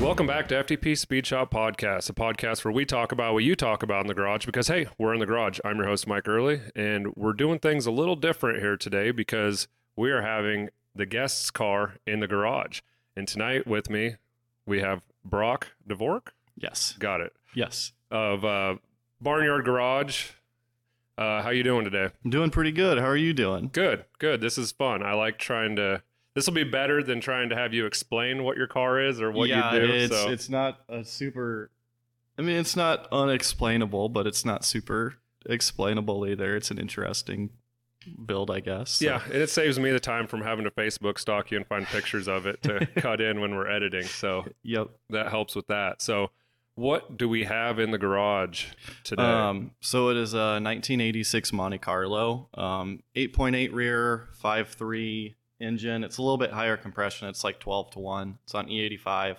Welcome back to FTP Speed Shop Podcast, a podcast where we talk about what you talk about in the garage because, hey, we're in the garage. I'm your host, Mike Early, and we're doing things a little different here today because we are having the guest's car in the garage. And tonight with me, we have Brock Dvorak. Yes. Got it. Yes. Of uh, Barnyard Garage. Uh, how you doing today? I'm doing pretty good. How are you doing? Good, good. This is fun. I like trying to. This will be better than trying to have you explain what your car is or what yeah, you do. It's so. it's not a super I mean it's not unexplainable, but it's not super explainable either. It's an interesting build, I guess. So, Yeah, and it saves me the time from having to Facebook stalk you and find pictures of it to cut in when we're editing. So Yep. that helps with that. So what do we have in the garage today? Um, so it is a 1986 Monte Carlo, um, 8.8 rear, 5.3 engine. It's a little bit higher compression. It's like 12 to 1. It's on E85,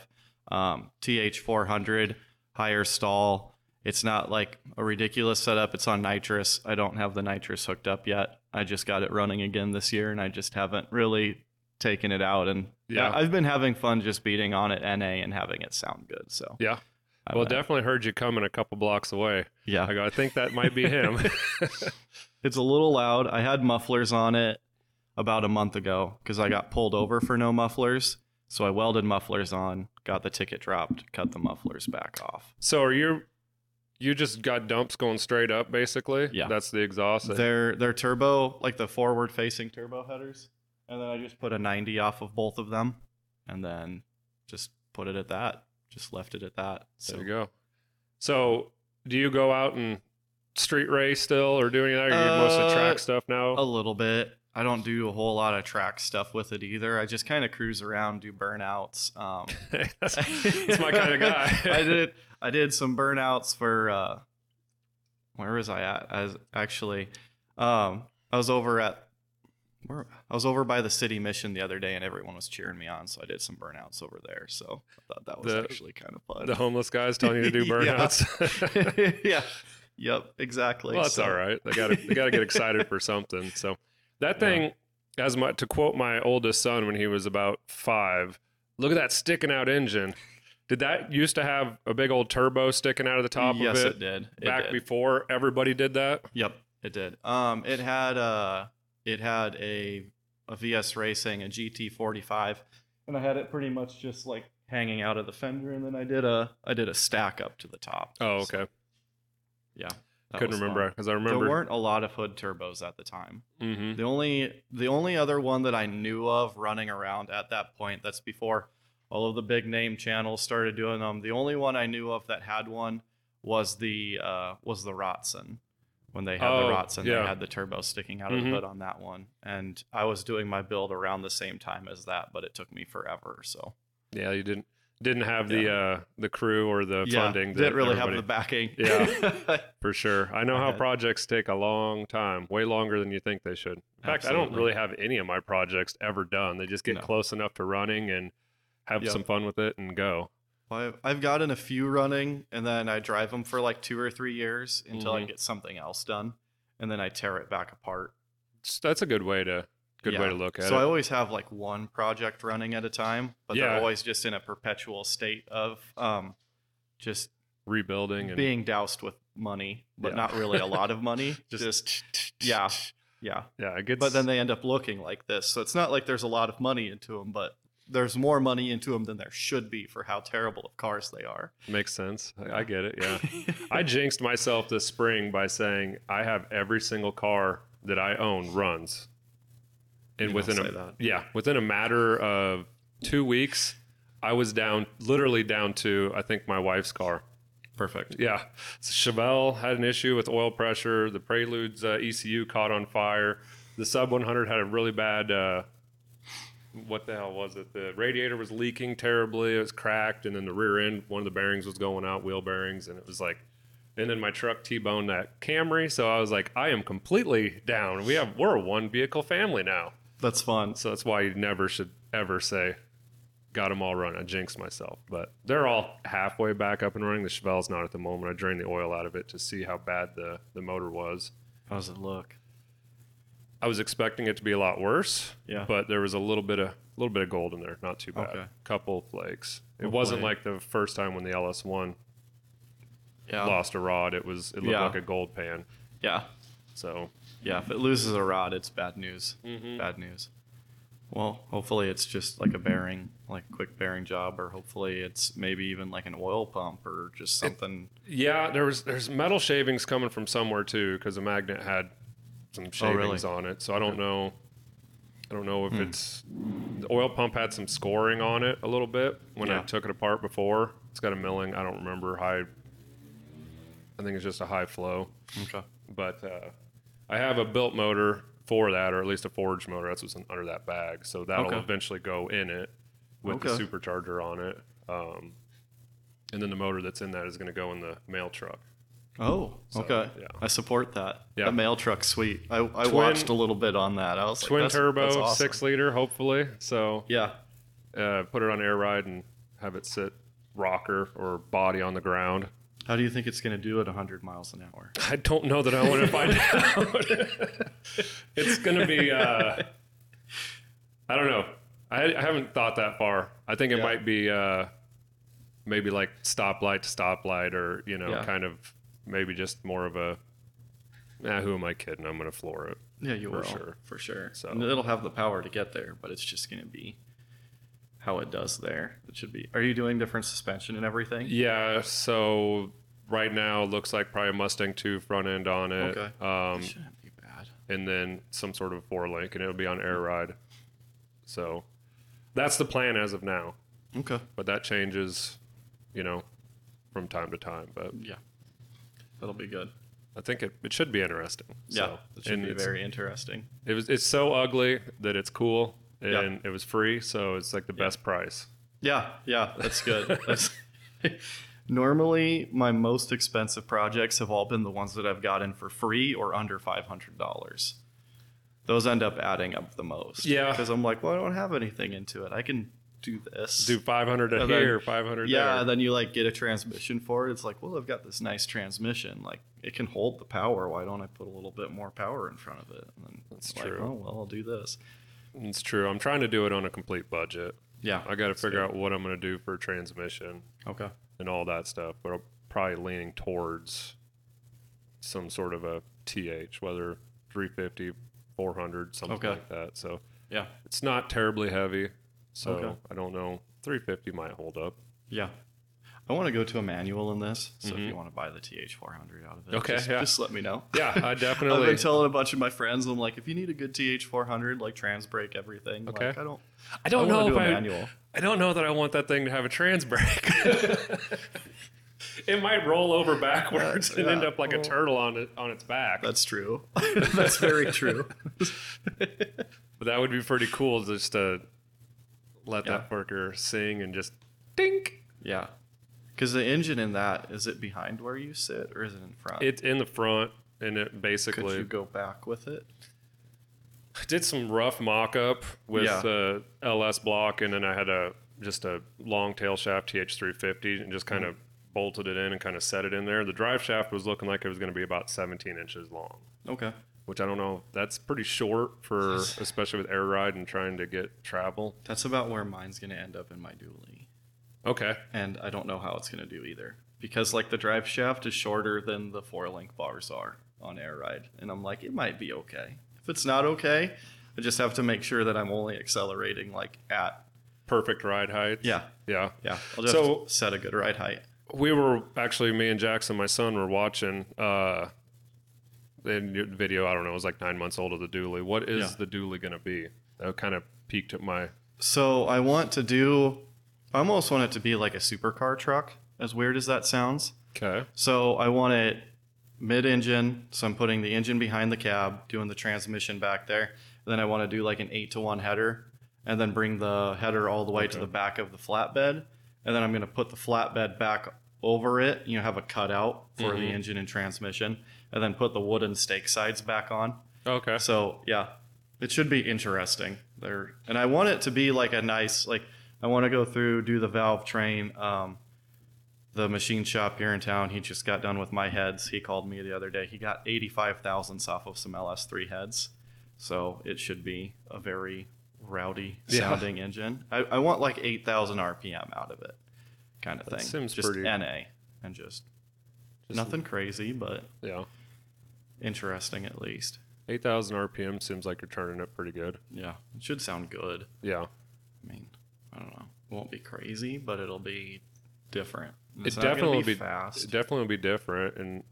um, TH400, higher stall. It's not like a ridiculous setup. It's on nitrous. I don't have the nitrous hooked up yet. I just got it running again this year, and I just haven't really taken it out. And Yeah. I've been having fun just beating on it NA and having it sound good. So Yeah. Well, definitely heard you coming a couple blocks away. yeah. I go, I think that might be him. It's a little loud. I had mufflers on it about a month ago because I got pulled over for no mufflers. So I welded mufflers on, got the ticket dropped, cut the mufflers back off. so are you? You just got dumps going straight up, basically. Yeah. that's the exhaust. They're they're turbo, like the forward facing turbo headers. And then I just put a 90 off of both of them and then just put it at that. Just left it at that. So there you go. So do you go out and street race still, or do any of that? Or you mostly Uh, track stuff now? a little bit. I don't do a whole lot of track stuff with it either. I just kind of cruise around, do burnouts. Um, that's, that's my kind of guy. I did I did some burnouts for uh where was I at? I was actually um I was over at where I was over by the city mission the other day and everyone was cheering me on, so I did some burnouts over there. So I thought that was The- actually kind of fun. the homeless guys telling you to do Yeah. burnouts. yeah. Yep, exactly. well, that's So- all right. They got to they got to get excited for something. So that Yeah. thing, as my to quote my oldest son when he was about five, look at that sticking out engine. Did that used to have a big old turbo sticking out of the top yes, of it, it, did. It back did. before everybody did that? Yep, it did. Um, it had a it had a a VS Racing, a GT45, and I had it pretty much just like hanging out of the fender, and then I did a I did a stack up to the top. Oh, So, okay. yeah, that Couldn't remember because I remember There weren't a lot of hood turbos at the time. hmm The only the only other one that I knew of running around at that point, that's before all of the big name channels started doing them. The only one I knew of that had one was the uh, was the Rotson. When they had Oh, the Rotson, yeah. they had the turbo sticking out of Mhm. the hood on that one, and I was doing my build around the same time as that, but it took me forever. So Yeah, you didn't didn't have the uh the crew or the funding. that didn't really have the backing. Yeah. for sure. I know how projects take a long time, way longer than you think they should. In fact, I don't really have any of my projects ever done. They just get No. close enough to running and have Yep. some fun with it and go. Well, I've, I've gotten a few running, and then I drive them for like two or three years until I Mhm. get something else done, and then I tear it back apart. That's a good way to good way to look at so it. So I always have like one project running at a time, but Yeah. they're always just in a perpetual state of um, just Rebuilding and being doused with money, but Yeah. not really a lot of money. just, just yeah, yeah. yeah, it gets. But then they end up looking like this, so it's not like there's a lot of money into them, but there's more money into them than there should be for how terrible of cars they are. makes sense. I, I get it. Yeah. I jinxed myself this spring by saying I have every single car that I own runs. And You within a that. yeah, within a matter of two weeks, I was down literally down to I think my wife's car. Perfect. Yeah, so Chevelle had an issue with oil pressure. The Prelude's uh, ECU caught on fire. The Sub 100 had a really bad. Uh, what the hell was it? The radiator was leaking terribly. It was cracked, and then the rear end, one of the bearings was going out, wheel bearings, and it was like. And then my truck T-boned that Camry, so I was like, I am completely down. We have we're a one vehicle family now, That's fun. so that's why you never should ever say, "Got them all running." I jinxed myself, but they're all halfway back up and running. The Chevelle's not at the moment. I drained the oil out of it to see how bad the the motor was. How does it look? I was expecting it to be a lot worse. Yeah. But there was a little bit of little bit of gold in there, not too bad. Okay. Couple flakes. It Hopefully. wasn't like the first time when the LS one Yeah. lost a rod. It was it looked Yeah. like a gold pan. Yeah. So Yeah. If it loses a rod, it's bad news. Mm-hmm. Bad news. Well, hopefully it's just like a bearing, like a quick bearing job, or hopefully it's maybe even like an oil pump or just something. yeah, there was there's metal shavings coming from somewhere too because the magnet had some Oh, really? shavings on it. So I don't know. I don't know if Hmm. it's the oil pump had some scoring on it a little bit when I took it apart before. It's got a milling. I don't remember high. I think it's just a high flow. okay. but uh, I have a built motor for that, or at least a forged motor. That's what's under that bag. So that'll Okay. eventually go in it with the supercharger on it. Um, and then the motor that's in that is going to go in the mail truck. Oh, So, okay. yeah. I support that. Yeah. The mail truck, sweet. I, I Twin- watched a little bit on that. I was Twin like, that's, turbo, that's awesome. six liter, hopefully. So Yeah. uh, put it on air ride and have it sit rocker or body on the ground. How do you think it's going to do at 100 miles an hour? I don't know that I want to find out. it's going to be, uh, I don't know. I, I haven't thought that far. I think it Yeah. might be uh, maybe like stoplight to stoplight or, you know, Yeah. kind of maybe just more of a, nah, who am I kidding? I'm going to floor it. Yeah, you For will. sure. For sure. So- And it'll have the power to get there, but it's just going to be how it does there. It should be. Are you doing different suspension and everything? Yeah. So right now looks like probably a Mustang 2 front end on it. Okay. Um, shouldn't be bad. and then some sort of four link, and it'll be on air ride. So that's the plan as of now, Okay. but that changes, you know, from time to time. But Yeah. That'll be good. I think it, it should be interesting. Yeah. So, It should and be very interesting. It was it's so ugly that it's cool, and Yeah. it was free, so it's like the best price. Yeah, yeah, that's good. that's normally my most expensive projects have all been the ones that I've gotten for free or under five hundred dollars. Those end up adding up the most. Yeah. because I'm like, well, I don't have anything into it. I can do this. Do 500 And here, then- 500 yeah, there. then you like get a transmission for it. It's like, well, I've got this nice transmission. Like it can hold the power. Why don't I put a little bit more power in front of it? And then That's it's like, true. oh well, I'll do this. It's true. I'm trying to do it on a complete budget. Yeah, I got to figure out what I'm going to do for transmission Okay. and all that stuff, but I'm probably leaning towards some sort of a TH, whether 350, 400, something Okay. like that. So Yeah. it's not terribly heavy. So Okay. I don't know. 350 might hold up. Yeah. I want to go to a manual in this, so if you want to buy the TH400 out of it, Mm-hmm. Okay, just, yeah. just let me know. Yeah, I definitely I've definitely. been telling a bunch of my friends, I'm like, if you need a good TH400, like trans brake everything, Okay. like I don't, I don't I know if I, manual. I don't know that I want that thing to have a trans brake. it might roll over backwards and end up like a turtle on it on its back. That's true. That's very true. But that would be pretty cool just to let Yeah. that worker sing and just dink. yeah. Because the engine in that, is it behind where you sit or is it in front? It's in the front and it basically Could you go back with it? Did some rough mock up with Yeah. the LS block and then I had a just a long tail shaft TH350 and just kind Mm-hmm. of bolted it in and kind of set it in there. The drive shaft was looking like it was going to be about 17 inches long. Okay. which I don't know. That's pretty short for, especially with air ride and trying to get travel. That's about where mine's going to end up in my dually. Okay. and I don't know how it's going to do either because like the drive shaft is shorter than the four link bars are on air ride and I'm like it might be okay if it's not okay I just have to make sure that I'm only accelerating like at Perfect ride height. yeah Yeah. yeah I'll just So- set a good ride height We were actually, me and Jackson, my son, were watching uh, the video. I don't know. It was like nine months old of the dually. What is Yeah. the dually going to be? That kind of peaked at my. so I want to do I almost want it to be like a supercar truck as weird as that sounds Okay. So I want it mid-engine. So I'm putting the engine behind the cab, doing the transmission back there. then I want to do like an eight to one header, and then bring the header all the way to the back of the flatbed. And then I'm going to put the flatbed back over it. You know, have a cutout for the Mhm. engine and transmission, and then put the wooden stake sides back on. Okay. So yeah, it should be interesting there. And I want it to be like a nice like I want to go through do the valve train. Um, the machine shop here in town. He just got done with my heads. He called me the other day. He got eighty five thousandths off of some LS three heads. so it should be a very rowdy Yeah. sounding engine. I, I want like 8,000 RPM out of it, kind of That thing. seems just pretty- NA and just, Just- nothing crazy, but Yeah. interesting at least. 8,000 RPM seems like you're turning it pretty good. Yeah, it should sound good. Yeah. I mean, I don't know. It won't be crazy, but it'll be different. It It's definitely will be fast. It definitely will be different. And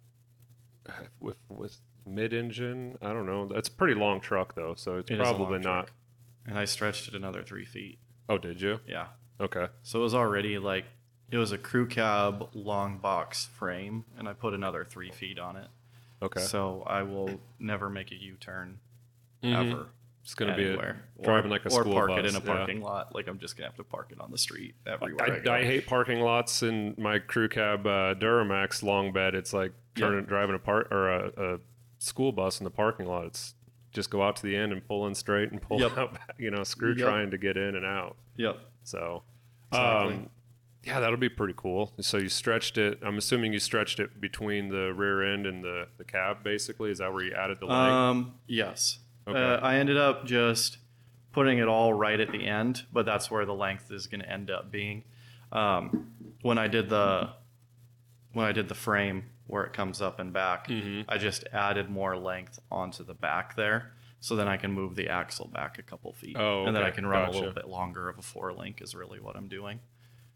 with with mid engine, I don't know. That's a pretty long truck though, so it's It is a long probably not. truck. And I stretched it another three feet. Oh, did you? Yeah. Okay. So it was already like it was a crew cab long box frame, and I put another three feet on it. Okay. So I will never make a U turn Mhm. ever. It's gonna be a, driving or, like a or school park bus. it in a yeah. parking lot. Like I'm just gonna have to park it on the street everywhere. I, I. I hate parking lots in my crew cab uh, Duramax long bed. It's like turning driving a part or a, a school bus in the parking lot. It's just go out to the end and pull in straight and pull Yep. out. You know, screw Yep. trying to get in and out. Yep. So, Exactly. um, yeah, that'll be pretty cool. So you stretched it. I'm assuming you stretched it between the rear end and the, the cab. Basically, is that where you added the leg? Um. Yes. Okay. Uh, I ended up just putting it all right at the end, but that's where the length is going to end up being. Um, when I did the when I did the frame where it comes up and back, Mhm. I just added more length onto the back there, so then I can move the axle back a couple feet, Oh, and then I can run a little bit longer of a four link. Is really what I'm doing.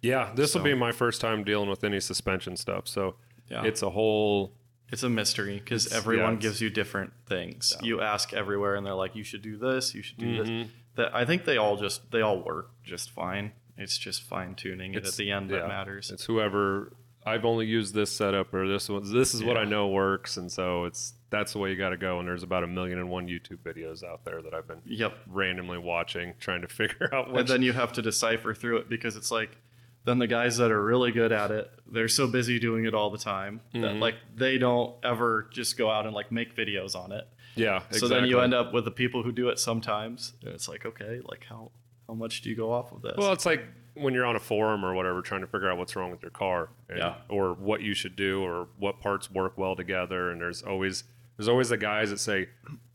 yeah, this will so- be my first time dealing with any suspension stuff. So Yeah. it's a whole. It's a mystery because everyone yeah, gives you different things. Yeah. You ask everywhere, and they're like, "You should do this. You should do this." Mhm. That I think they all just they all work just fine. It's just fine tuning it It's- at the end yeah. that matters. It's whoever I've only used this setup or this one. This is what I know works, and so it's that's the way you got to go. And there's about a million and one YouTube videos out there that I've been Yep. randomly watching, trying to figure out And then you have to decipher through it because it's like then the guys that are really good at it, they're so busy doing it all the time that Mhm. like they don't ever just go out and like make videos on it. yeah, So then you end up with the people who do it sometimes. And it's like, okay, like how how much do you go off of this? Well, it's like when you're on a forum or whatever, trying to figure out what's wrong with your car, and, Yeah. or what you should do, or what parts work well together. And there's always there's always the guys that say,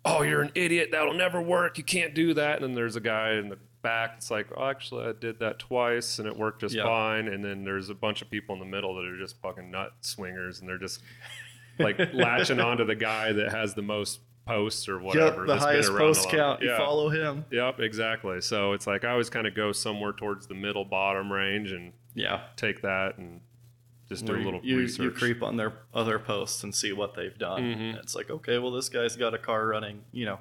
"Oh, you're an idiot. That'll never work. You can't do that." And then there's a guy in the back it's like, "Oh, actually, I did that twice, and it worked just Yeah. fine." And then there's a bunch of people in the middle that are just fucking nut swingers, and they're just like latching onto the guy that has the most posts or whatever. yep, the that's been highest post the count. You follow him. Yep, exactly. So it's like I always kind of go somewhere towards the middle bottom range and Yeah. take that and just do Where a little you, research. You creep on their other posts and see what they've done. Mhm. It's like, okay, well, this guy's got a car running, you know,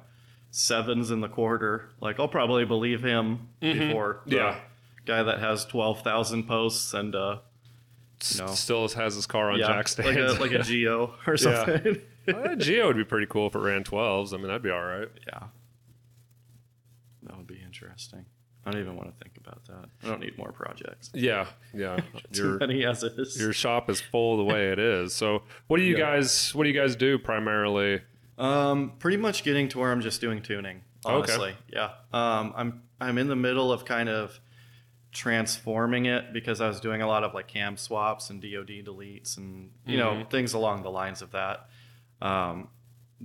sevens in the quarter. Like, I'll probably believe him Mhm. before the Yeah. guy that has 12,000 posts and, uh, S- know. Still has his car on yeah, jack like stands. a, like a Geo or something. uh, Geo would be pretty cool if it ran 12s. I mean, that'd be all right. yeah. That would be interesting. I don't even want to think about that. I don't need more projects. Yeah, yeah. Too your many as is. your shop is full the way it is. So, what do you Yeah. guys what do you guys do primarily? Um, pretty much getting to where I'm just doing tuning. Okay. Honestly, yeah. Um, I'm I'm in the middle of kind of transforming it because I was doing a lot of like cam swaps and DoD deletes and you know Mhm. things along the lines of that. Um,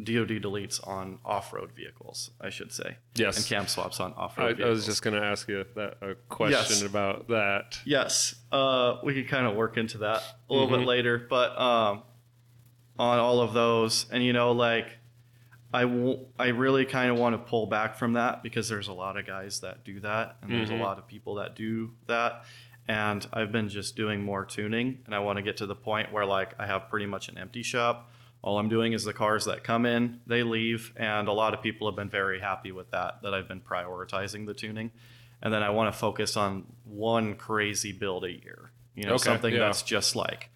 DoD deletes on off-road vehicles, I should say, Yes. and cam swaps on off-road I vehicles. I was just going to ask you that a question Yes. about that. Yes, uh, we could kind of work into that a little Mhm. bit later, but um, on all of those, and you know, like I w- I really kind of want to pull back from that because there's a lot of guys that do that, and there's Mhm. a lot of people that do that, and I've been just doing more tuning, and I want to get to the point where like I have pretty much an empty shop. All I'm doing is the cars that come in, they leave, and a lot of people have been very happy with that. That I've been prioritizing the tuning, and then I want to focus on one crazy build a year. You know, Okay, something yeah. that's just like,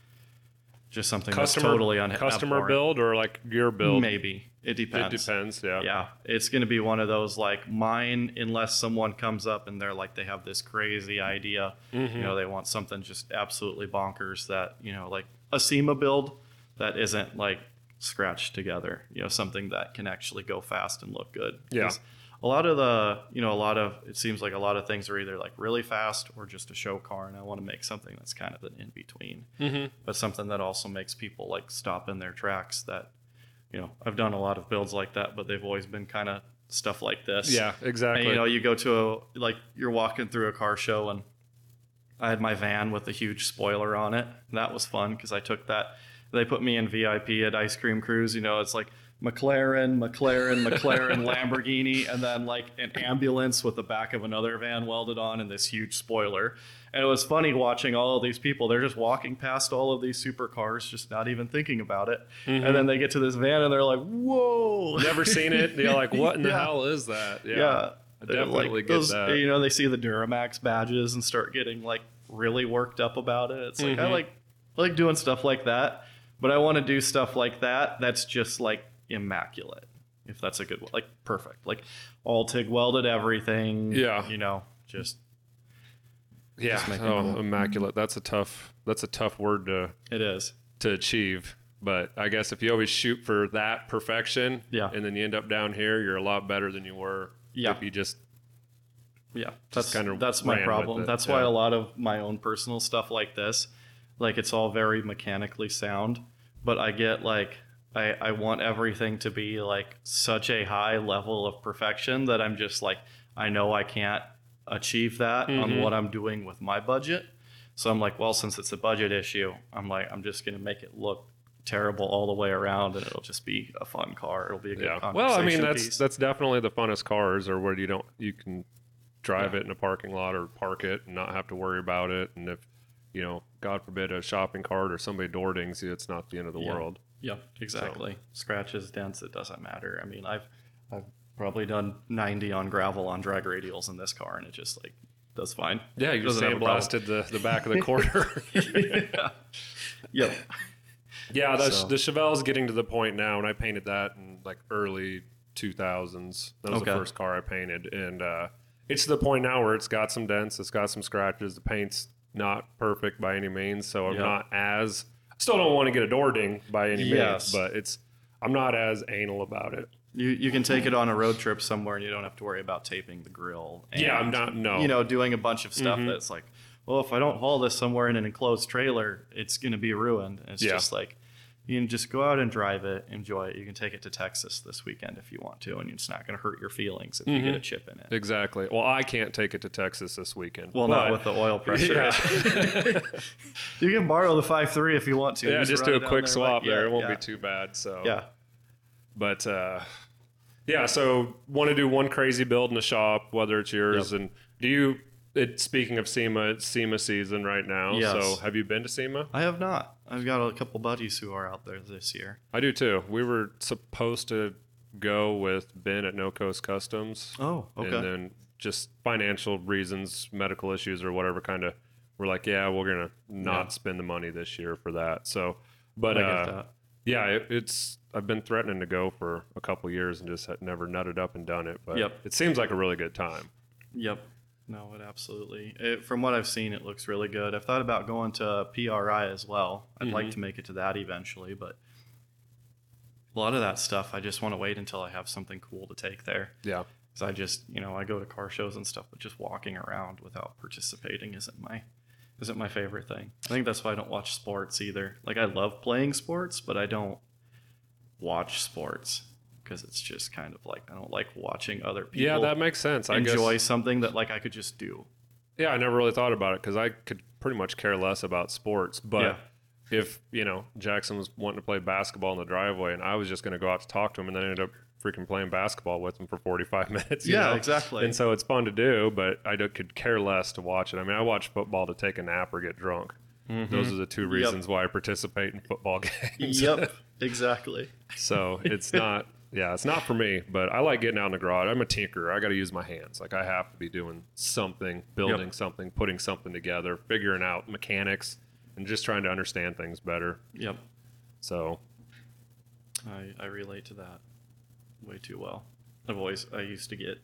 just something Customer that's totally un- customer abhorrent. build or like your build? Maybe it depends. It depends. yeah. Yeah, it's going to be one of those like mine, unless someone comes up and they're like they have this crazy idea. Mhm. You know, they want something just absolutely bonkers that you know, like a SEMA build that isn't like scratched together. You know, something that can actually go fast and look good. Yeah. A lot of the, you know, a lot of it seems like a lot of things are either like really fast or just a show car, and I want to make something that's kind of an in between Mhm. but something that also makes people like stop in their tracks that you know i've done a lot of builds like that but they've always been kind of stuff like this. Yeah, exactly. And you know, you go to a like you're walking through a car show and I had my van with a huge spoiler on it. That was fun because I took that. They put me in VIP at Ice Cream Cruise. You know, it's like McLaren, McLaren, McLaren, Lamborghini, and then like an ambulance with the back of another van welded on and this huge spoiler. And it was funny watching all of these people. They're just walking past all of these supercars, just not even thinking about it. And then they get to this van and they're like, "Whoa!" Never seen it. You're like, what in the hell is that? Yeah. I definitely like get those- that. You know, they see the Duramax badges and start getting like really worked up about it. It's like I Mhm. like I like doing stuff like that, but I want to do stuff like that that's just like immaculate. If that's a good one, like perfect, like all TIG welded everything. Yeah. you know, just Yeah. Just Oh, cool. immaculate. That's a tough. That's a tough word to it is. to achieve. But I guess if you always shoot for that perfection, Yeah. and then you end up down here, you're a lot better than you were. Yeah. If you just Yeah, that's kinda that's my problem. That's why a lot of my own personal stuff like this, like it's all very mechanically sound, but I get like I I want everything to be like such a high level of perfection that I'm just like I know I can't achieve that on Mhm. what I'm doing with my budget. So I'm like, well, since it's a budget issue, I'm like I'm just going to make it look terrible all the way around and it'll just be a fun car. It'll be a good yeah. conversation Well, I mean, that's piece. that's definitely the funnest cars, or where you don't you can drive it in a parking lot or park it and not have to worry about it. And if you know, God forbid, a shopping cart or somebody door dings you, it's not the end of the Yeah. world. Yep, exactly. Scratches, dents, it doesn't matter. I mean, I've I've probably done 90 on gravel on drag radials in this car, and it just like does fine. Yeah, you just Doesn't have a problem. sandblasted the, the back of the quarter. yeah. Yep. yeah, the, So- the Chevelle's getting to the point now, and I painted that in like early 2000s. That was Okay. the first car I painted, and uh, it's to the point now where it's got some dents, it's got some scratches. The paint's not perfect by any means, so I'm Yep. not as still don't want to get a door ding by any Yes. means, but it's I'm not as anal about it. You you can take it on a road trip somewhere, and you don't have to worry about taping the grill. And, yeah, I'm not no. You know, doing a bunch of stuff Mhm. that's like, well, if I don't haul this somewhere in an enclosed trailer, it's going to be ruined. And it's Yeah. just like. You can just go out and drive it, enjoy it. You can take it to Texas this weekend if you want to, and it's not going to hurt your feelings if you get a chip in it. exactly. Well, I can't take it to Texas this weekend. Well, but- not with the oil pressure. Yeah. you can borrow the five three if you want to. yeah, just run do a quick there swap like- there. yeah, It won't yeah. be too bad. So Yeah, But uh, yeah, so want to do one crazy build in the shop, whether it's yours. And do you? It, speaking of SEMA, it's SEMA season right now. Yes. So have you been to SEMA? I have not. I've got a couple buddies who are out there this year. I do too. We were supposed to go with Ben at No Coast Customs, Oh, okay. and then just financial reasons, medical issues, or whatever kind of. We're like, yeah, we're gonna not Yeah. spend the money this year for that. So, but I uh, that. Yeah, it, it's. I've been threatening to go for a couple years and just never nutted up and done it. But Yep. it seems like a really good time. Yep. No, it absolutely. It, from what I've seen, it looks really good. I've thought about going to PRI as well. I'd like Mhm. to make it to that eventually, but a lot of that stuff, I just want to wait until I have something cool to take there. Yeah. Because I just, you know, I go to car shows and stuff, but just walking around without participating isn't my isn't my favorite thing. I think that's why I don't watch sports either. Like I love playing sports, but I don't watch sports because it's just kind of like I don't like watching other people Yeah, that makes sense. I enjoy guess. something that like I could just do. Yeah, I never really thought about it because I could pretty much care less about sports. But Yeah. if you know Jackson was wanting to play basketball in the driveway, and I was just going to go out to talk to him, and then I ended up freaking playing basketball with him for 45 minutes. you Yeah, know? exactly. And so it's fun to do, but I could care less to watch it. I mean, I watch football to take a nap or get drunk. Mm-hmm. Those are the two reasons why I participate in football games. yep, exactly. So it's not, yeah, it's not for me. But I like getting out in the garage. I'm a tinkerer. I got to use my hands. Like I have to be doing something, building Yep. something, putting something together, figuring out mechanics, and just trying to understand things better. Yep, So I I relate to that way too well. I've always I used to get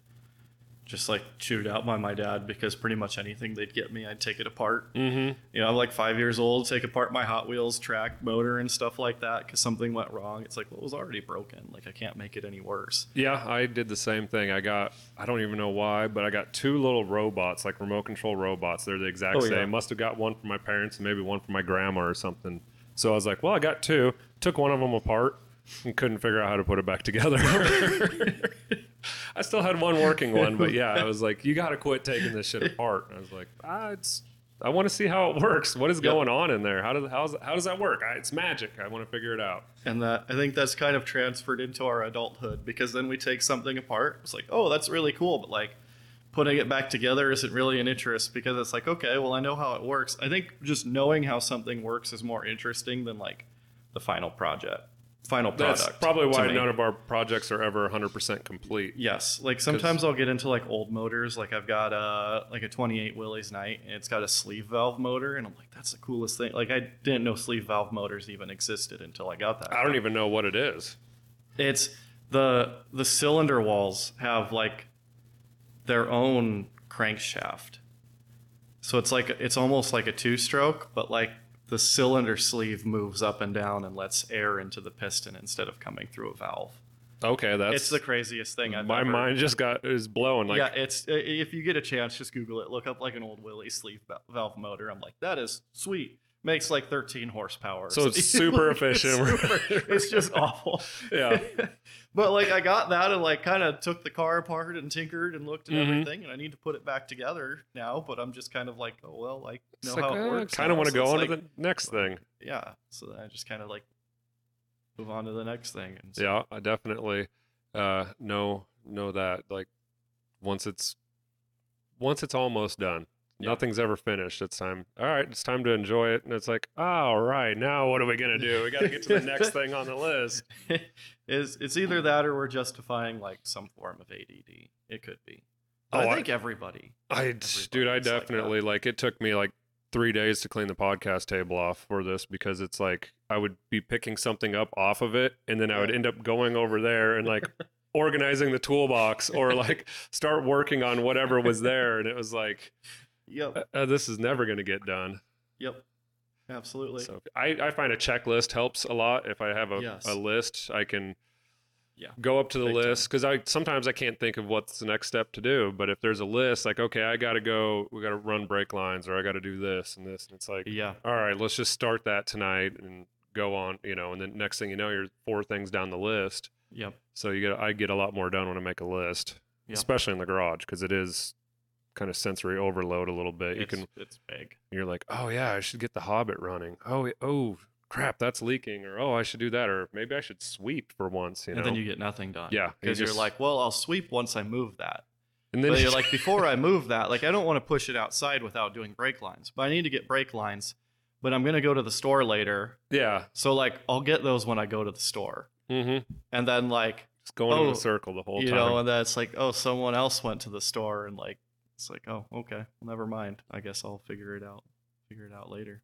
just like chewed out by my dad because pretty much anything they'd get me, I'd take it apart. mm-hmm. You know, I'm like five years old, take apart my Hot Wheels track motor and stuff like that because something went wrong. It's like, well, it was already broken. Like, I can't make it any worse. yeah, I did the same thing. I got, I don't even know why, but I got two little robots, like remote control robots. They're the exact Oh, same. yeah. Must have got one from my parents and maybe one from my grandma or something. So I was like, well, I got two. Took one of them apart and couldn't figure out how to put it back together. I still had one working one, but yeah, I was like, you got to quit taking this shit apart. And I was like, ah, it's. I want to see how it works. What is Yep. going on in there? How does how's, how does that work? I, it's magic. I want to figure it out. And that I think that's kind of transferred into our adulthood because then we take something apart. It's like, oh, that's really cool, but like putting it back together isn't really an interest because it's like, okay, well, I know how it works. I think just knowing how something works is more interesting than like the final project, final product. That's probably why none of our projects are ever 100% complete. Yes, like sometimes I'll get into like old motors. Like I've got a like a 28 Willys-Knight, and it's got a sleeve valve motor, and I'm like, that's the coolest thing. Like I didn't know sleeve valve motors even existed until I got that. I don't even know what it is. It's the the cylinder walls have like their own crankshaft. So it's like it's almost like a two-stroke, but like the cylinder sleeve moves up and down and lets air into the piston instead of coming through a valve. Okay, that's it's the craziest thing I've my ever. mind just got is blown. Like yeah, it's if you get a chance, just Google it. Look up like an old Willys sleeve valve motor. I'm like, that is sweet. Makes like 13 horsepower. So it's super It's efficient. super- it's just awful. Yeah. but like I got that and like kind of took the car apart and tinkered and looked at Mhm. everything, and I need to put it back together now. But I'm just kind of like, oh well, I know it's like, how it works. kind of want to go it's on like, to the next thing. yeah. So then I just kind of like move on to the next thing. And so, Yeah, I definitely uh know know that like once it's once it's almost done. Yeah. Nothing's ever finished. It's time. All right, it's time to enjoy it. And it's like, all right, now what are we gonna do? We got to get to the next thing on the list. is it's either that or we're justifying like some form of ADD. It could be. Oh, I I- think everybody. I, dude, I Everybody's like definitely like, it took me like three days to clean the podcast table off for this because it's like I would be picking something up off of it, and then I would end up going over there and like organizing the toolbox or like start working on whatever was there, and it was like, Yep. uh, this is never going to get done. Yep. Absolutely. So I, I find a checklist helps a lot. If I have a, Yes. a list, I can Yeah. go up to the Big list because I sometimes I can't think of what's the next step to do. But if there's a list, like okay, I got to go, we got to run brake lines, or I got to do this and this, and it's like, yeah. all right, let's just start that tonight and go on, you know. And then next thing you know, you're four things down the list. Yep. So you get I get a lot more done when I make a list, Yeah. especially in the garage because it is kind of sensory overload a little bit. You It's, can it's big. you're like, oh yeah, I should get the Hobbit running. Oh, oh crap, that's leaking, or oh, I should do that, or maybe I should sweep for once. You know, and then you get nothing done. Yeah, Because you are like, well, I'll sweep once I move that. and then But you're like, before I move that, like I don't want to push it outside without doing brake lines. But I need to get brake lines. But I'm gonna go to the store later. yeah, So like I'll get those when I go to the store. mm-hmm. And then like just going in Oh, a circle the whole you time. know, and then it's like, oh, someone else went to the store and like it's like, oh, okay, well, never mind. I guess I'll figure it out. Figure it out later.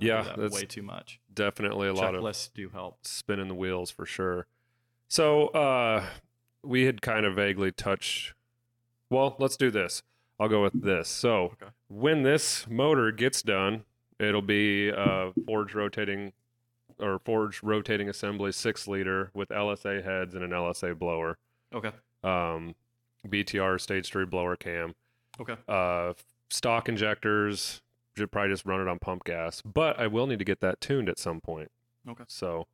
I Yeah, that that's way too much. Definitely a lot of Checklists do help. spinning the wheels for sure. So uh, we had kind of vaguely touched. Well, let's do this. I'll go with this. So Okay. when this motor gets done, it'll be a forged rotating or forged rotating assembly six liter with LSA heads and an LSA blower. Okay. Um, BTR stage three blower cam. Okay. Uh, stock injectors. Should probably just run it on pump gas, but I will need to get that tuned at some point. Okay. So,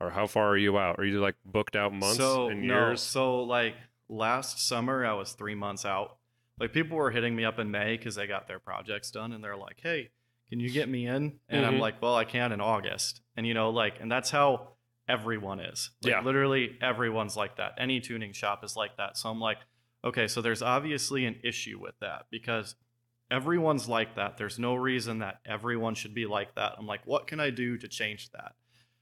or how far are you out? Are you like booked out months so and no, years? so like last summer I was three months out. Like people were hitting me up in May because they got their projects done, and they're like, "Hey, can you get me in?" And I'm Mhm. like, "Well, I can in August." And you know, like, and that's how everyone is. Like, Yeah. literally everyone's like that. Any tuning shop is like that. So I'm like, okay, so there's obviously an issue with that because everyone's like that. There's no reason that everyone should be like that. I'm like, what can I do to change that?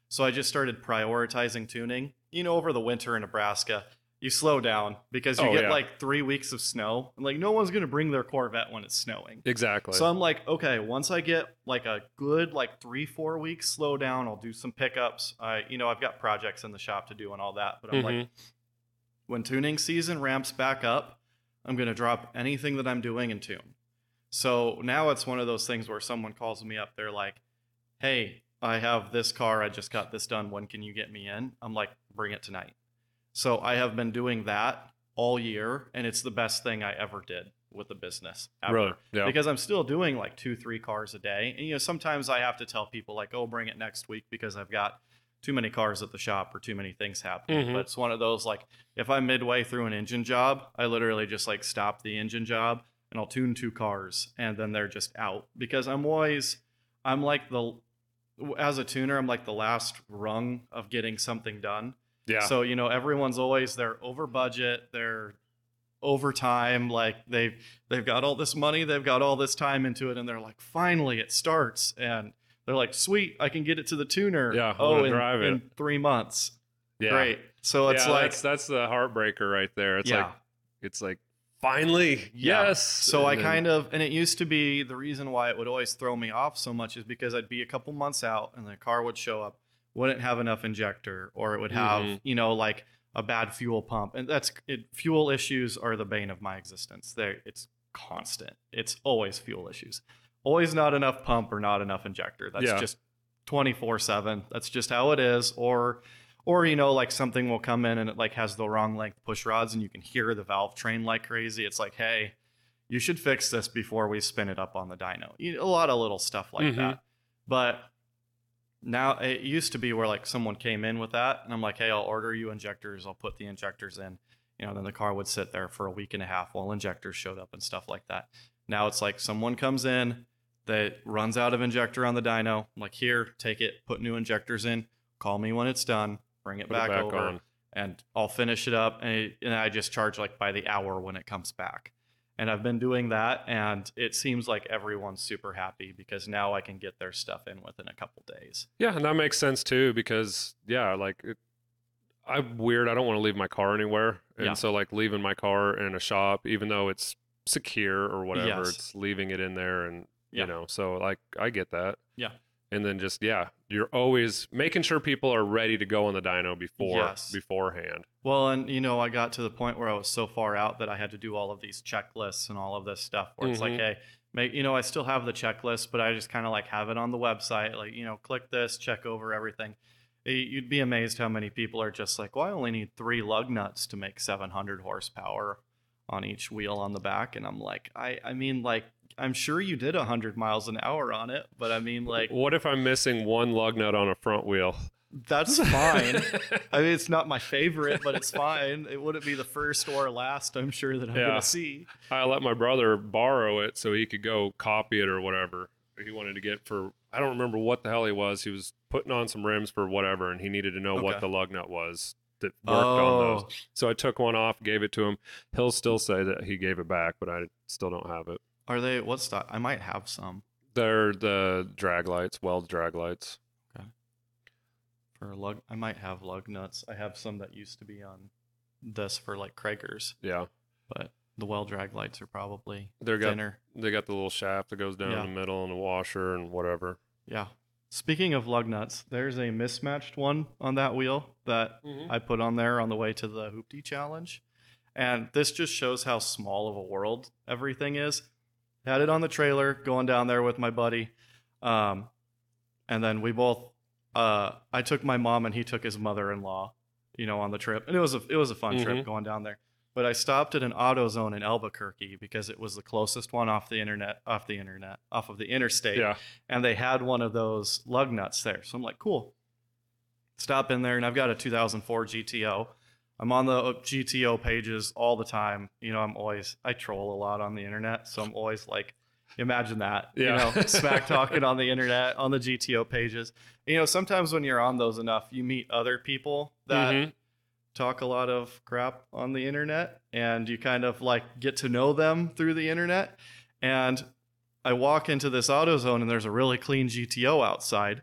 So I just started prioritizing tuning. You know, over the winter in Nebraska, you slow down because you Oh, get yeah. like three weeks of snow. And like, no one's going to bring their Corvette when it's snowing. exactly. So I'm like, okay, once I get like a good like three, four weeks slow down, I'll do some pickups. I, you know, I've got projects in the shop to do and all that. But I'm like, Mhm. When tuning season ramps back up, I'm going to drop anything that I'm doing in tune. So now it's one of those things where someone calls me up. They're like, hey, I have this car. I just got this done. When can you get me in? I'm like, bring it tonight. So I have been doing that all year, and it's the best thing I ever did with the business. Ever really, yeah, because I'm still doing like two, three cars a day. And you know, sometimes I have to tell people like, "Oh, bring it next week because I've got too many cars at the shop or too many things happening. Mhm. But it's one of those like if I'm midway through an engine job, I literally just like stop the engine job and I'll tune two cars and then they're just out because I'm always I'm like the as a tuner I'm like the last rung of getting something done. Yeah. So, you know, everyone's always they're over budget, they're over time, like they've they've got all this money, they've got all this time into it, and they're like, finally it starts. And they're like, sweet, I can get it to the tuner. Yeah, oh, in, drive it." in three months. yeah. Great. So it's yeah, like that's, that's the heartbreaker right there. It's yeah. like it's like finally Yeah. yes. So I then- kind of, and it used to be the reason why it would always throw me off so much is because I'd be a couple months out and the car would show up, wouldn't have enough injector, or it would have, Mhm. you know, like a bad fuel pump. And that's it, fuel issues are the bane of my existence. They it's constant. It's always fuel issues. Always not enough pump or not enough injector. That's Yeah. just 24 7. That's just how it is. Or, or you know, like something will come in and it like has the wrong length push rods and you can hear the valve train like crazy. It's like, hey, you should fix this before we spin it up on the dyno. You a lot of little stuff like Mhm. that. But now it used to be where like someone came in with that and I'm like, hey, I'll order you injectors. I'll put the injectors in. You know, then the car would sit there for a week and a half while injectors showed up and stuff like that. Now it's like someone comes in that runs out of injector on the dyno. I'm like, here, take it, put new injectors in, call me when it's done, bring it Put it back, back over, on. and I'll finish it up. And, it, and I just charge like by the hour when it comes back. And I've been doing that, and it seems like everyone's super happy because now I can get their stuff in within a couple days. Yeah, and that makes sense too because yeah, like it, I'm weird. I don't want to leave my car anywhere, and Yeah. so like leaving my car in a shop, even though it's secure or whatever, Yes. it's leaving it in there, and Yeah. you know, so like I get that. Yeah. And then just yeah, you're always making sure people are ready to go on the dyno before Yes. beforehand. Well, and you know, I got to the point where I was so far out that I had to do all of these checklists and all of this stuff where it's like, Mhm. hey, make, you know, I still have the checklist, but I just kind of like have it on the website. Like, you know, click this, check over everything. You'd be amazed how many people are just like, well, I only need three lug nuts to make 700 horsepower on each wheel on the back. And I'm like, I, I mean, like, I'm sure you did 100 miles an hour on it, but I mean, like, what if I'm missing one lug nut on a front wheel? that's fine. I mean, it's not my favorite, but it's fine. It wouldn't be the first or last, I'm sure, that I'm Yeah. going to see. I let my brother borrow it so he could go copy it or whatever he wanted to get for. I don't remember what the hell he was. He was putting on some rims for whatever, and he needed to know what the lug nut was that worked on those. Oh, So I took one off, gave it to him. He'll still say that he gave it back, but I still don't have it. Are they, what's that? I might have some They're the Draglites, Weld Draglites. Okay. For lug. I might have lug nuts. I have some that used to be on this for like Cragars, Yeah, but the Weld Draglites are probably they got thinner. they got the little shaft that goes down Yeah. in the middle and a washer and whatever. Yeah. Speaking of lug nuts, there's a mismatched one on that wheel that mm-hmm. I put on there on the way to the Hoopty challenge. And this just shows how small of a world everything is. Had it on the trailer going down there with my buddy. Um, and then we both uh, I took my mom and he took his mother-in-law, you know, on the trip. And it was a it was a fun Mhm. trip going down there. But I stopped at an AutoZone in Albuquerque because it was the closest one off the internet off the internet off of the interstate Yeah, and they had one of those lug nuts there. So I'm like, cool. Stop in there, and I've got a 2004 GTO. I'm on the GTO pages all the time. You know, I'm always I troll a lot on the internet, so I'm always like, imagine that. Yeah. You know, smack talking on the internet on the GTO pages. You know, sometimes when you're on those enough, you meet other people that Mhm. talk a lot of crap on the internet and you kind of like get to know them through the internet. And I walk into this auto zone and there's a really clean GTO outside.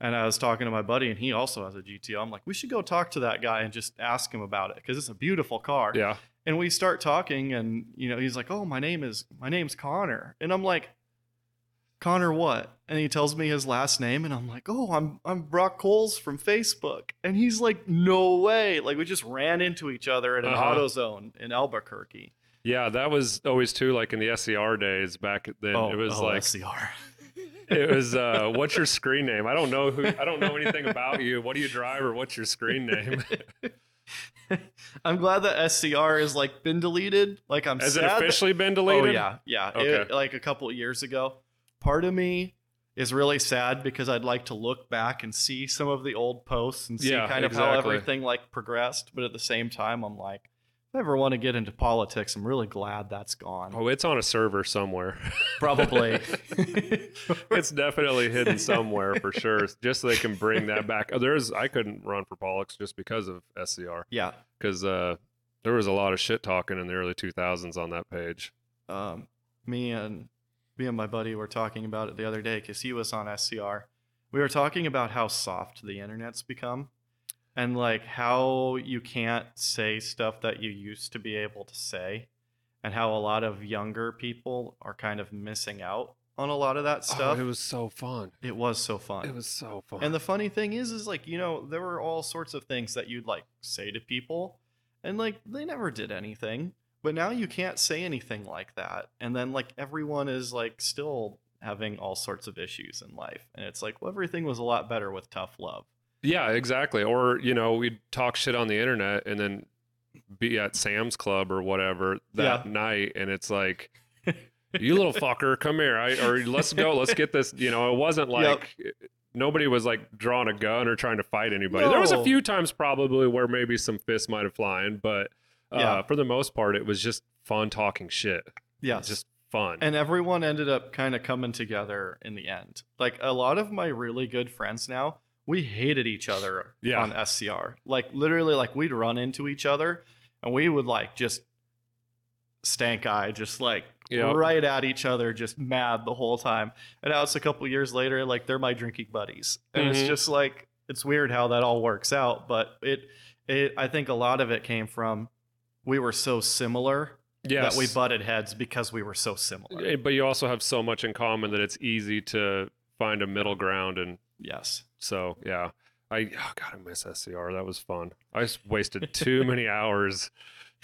And I was talking to my buddy and he also has a GTO. I'm like, we should go talk to that guy and just ask him about it because it's a beautiful car. yeah. And we start talking and you know, he's like, "Oh, my name is my name's Connor." And I'm like, "Connor what?" And he tells me his last name and I'm like, "Oh, I'm I'm Brock Coles from Facebook." And he's like, "No way." Like we just ran into each other at an Uh-huh. AutoZone in Albuquerque. Yeah, that was always too like in the SCR days back then. it was oh, like SCR. It was uh what's your screen name? I don't know who I don't know anything about you. What do you drive or what's your screen name? I'm glad that SCR has like been deleted. Like I'm Has it that- officially been deleted? Oh yeah, yeah. It- Okay. like a couple of years ago. Part of me is really sad because I'd like to look back and see some of the old posts and see Yeah, kind of how everything like progressed. But at the same time, I'm like, I ever want to get into politics, I'm really glad that's gone. Oh, it's on a server somewhere. Probably. it's definitely hidden somewhere for sure. Just so they can bring that back. Oh, there's I couldn't run for politics just because of SCR yeah. because uh, there was a lot of shit talking in the early 2000s on that page. um, me and me and my buddy were talking about it the other day because he was on SCR. We were talking about how soft the internet's become, and like how you can't say stuff that you used to be able to say, and how a lot of younger people are kind of missing out on a lot of that stuff. Oh, it was so fun. it was so fun. It was so fun. And the funny thing is, is like, you know, there were all sorts of things that you'd like say to people, and like they never did anything. But now you can't say anything like that. And then like everyone is like still having all sorts of issues in life. And it's like, well, everything was a lot better with tough love. Yeah, exactly. Or, you know, we'd talk shit on the internet and then be at Sam's Club or whatever that Yeah. night. And it's like, you little fucker, come here. I, or let's go. Let's get this. You know, it wasn't like nobody was like drawing a gun or trying to fight anybody. There was a few times probably where maybe some fists might have flying, but uh, Yeah. for the most part, it was just fun talking shit. Yeah. Just fun. and everyone ended up kind of coming together in the end. Like a lot of my really good friends now, we hated each other Yeah. on SCR. Like literally, like we'd run into each other and we would like just stank eye, just like Yep. right at each other, just mad the whole time. And now it's a couple years later, like they're my drinking buddies, and it's Mhm. just like it's weird how that all works out. But it, it, I think a lot of it came from we were so similar yes. that we butted heads because we were so similar. Eh, But you also have so much in common that it's easy to find a middle ground and Yes. So yeah, I oh god, I miss SCR. That was fun. I just wasted too many hours,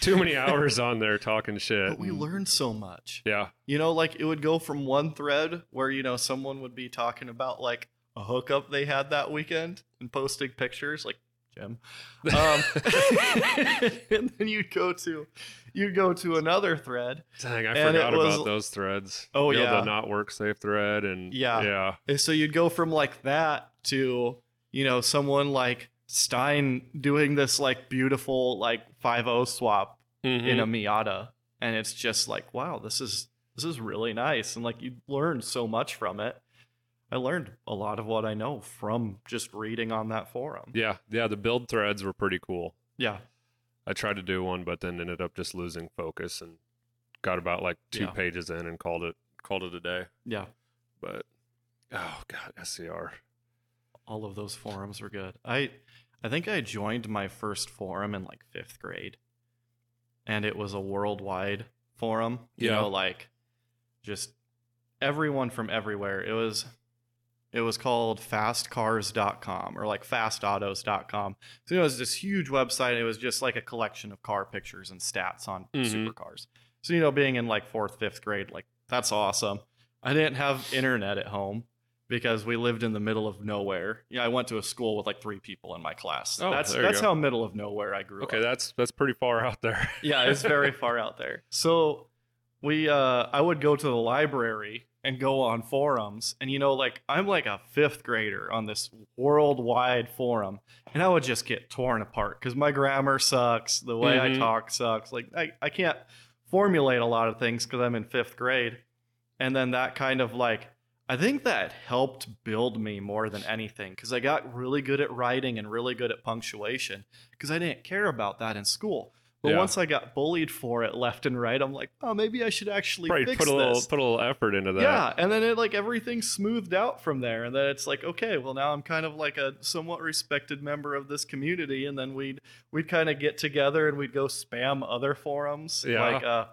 too many hours on there talking shit. But we learned so much. Yeah, You know, like it would go from one thread where, you know, someone would be talking about like a hookup they had that weekend and posting pictures, like Jim. Um, and then you'd go to you'd go to another thread. dang, I forgot was- about those threads. Oh, You know, yeah. the not work safe thread and Yeah. yeah, And so you'd go from like that to, you know, someone like Stein doing this like beautiful like 5 swap Mhm. in a Miata, and it's just like, wow, this is this is really nice, and like you learn so much from it. I learned a lot of what I know from just reading on that forum. yeah, yeah. The build threads were pretty cool. Yeah, I tried to do one, but then ended up just losing focus and got about like two Yeah. pages in and called it called it a day. yeah. But oh god, SCR. All of those forums were good. I I think I joined my first forum in like fifth grade, and it was a worldwide forum. You Yeah. know, like just everyone from everywhere. It was it was called fastcars.com or like fastautos.com. So it was this huge website. It was just like a collection of car pictures and stats on Mhm. supercars. So you know, being in like fourth, fifth grade, like that's awesome. I didn't have internet at home because we lived in the middle of nowhere. Yeah, I went to a school with like three people in my class. Oh, that's that's go. how middle of nowhere I grew up Okay, that's that's pretty far out there. yeah, it's very far out there. So we uh I would go to the library and go on forums and you know like I'm like a 5th grader on this worldwide forum and I would just get torn apart cuz my grammar sucks, the way I Mhm. talk sucks. Like I I can't formulate a lot of things cuz I'm in 5th grade. And then that kind of like I think that helped build me more than anything because I got really good at writing and really good at punctuation because I didn't care about that in school. But Yeah. once I got bullied for it left and right, I'm like, oh, maybe I should actually Right, put a little this. put a little effort into that. Yeah, and then it like everything smoothed out from there, and then it's like, okay, well now I'm kind of like a somewhat respected member of this community, and then we'd we'd kind of get together and we'd go spam other forums, Yeah. like uh,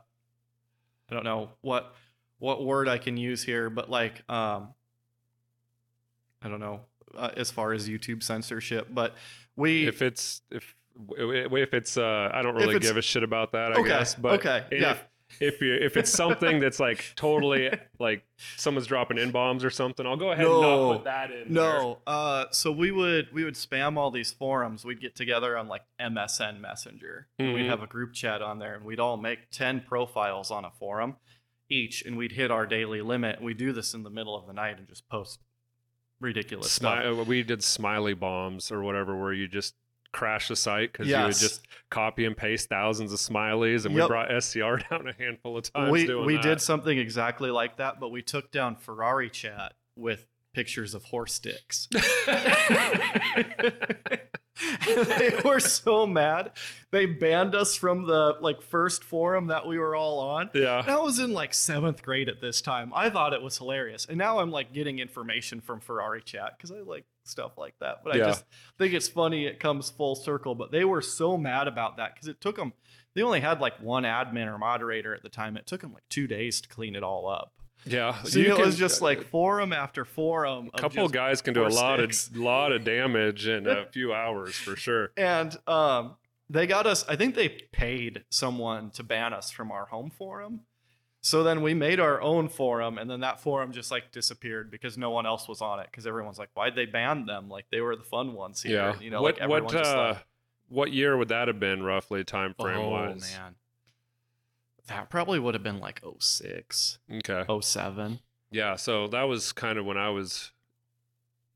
I don't know what what word I can use here, but like um, I don't know uh, as far as YouTube censorship, but we If it's if if it's uh I don't really give a shit about that, I okay guess. But okay yeah. if, if you if it's something that's like totally like someone's dropping in bombs or something, I'll go ahead and No. not put that in. No, uh, so we would we would spam all these forums. We'd get together on like MSN Messenger. and We'd have a group chat on there, and we'd all make ten profiles on a forum each, and we'd hit our daily limit. We do this in the middle of the night and just post ridiculous stuff. Smi- uh, we did smiley bombs or whatever, where you just crash the site because you would just copy and paste thousands of smileys, and we brought SCR down a handful of times we we that. did something exactly like that, but we took down Ferrari chat with pictures of horse dicks. they were so mad. They banned us from the like first forum that we were all on. yeah. I was in like seventh grade at this time. I thought it was hilarious, and now I'm like getting information from Ferrari chat because I like stuff like that. But Yeah. I just think it's funny. It comes full circle. But they were so mad about that because it took them. They only had like one admin or moderator at the time. It took them like two days to clean it all up. Yeah. So it can- was just like forum after forum. a couple of guys can do a lot dicks. of lot of damage in a few hours for sure. and um, they got us. I think they paid someone to ban us from our home forum. So then we made our own forum, and then that forum just like disappeared because no one else was on it. Because everyone's like, "Why'd they ban them? Like they were the fun ones here." Yeah. you know, what like everyone what just uh, left. what year would that have been roughly time frame wise? oh wise? man, that probably would have been like 06, Okay. 07. Yeah, so that was kind of when I was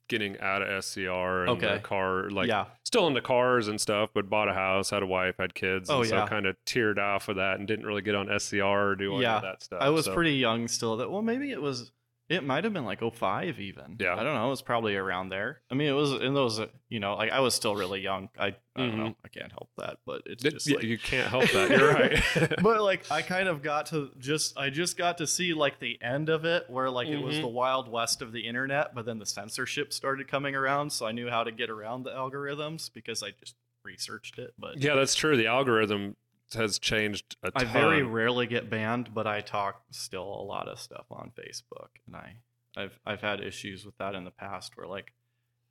getting out of SCR and Okay. the car, like yeah, still into cars and stuff, but bought a house, had a wife, had kids. Oh, and so kind of teared off of that and didn't really get on SCR or do any Yeah, of that stuff. I was so- pretty young still. That well, maybe it was. It might have been like 05 even. Yeah. I don't know. It was probably around there. I mean, it was in those. You know, like I was still really young. I, I don't Mhm. know. I can't help that, but it's Th- just yeah, like. you can't help that. You're right. but like I kind of got to just I just got to see like the end of it where like it was Mhm. the wild west of the internet, but then the censorship started coming around, so I knew how to get around the algorithms because I just researched it. But yeah, that's true. The algorithm has changed a I ton. very rarely get banned, but I talk still a lot of stuff on Facebook, and I, I've I've had issues with that in the past, where like,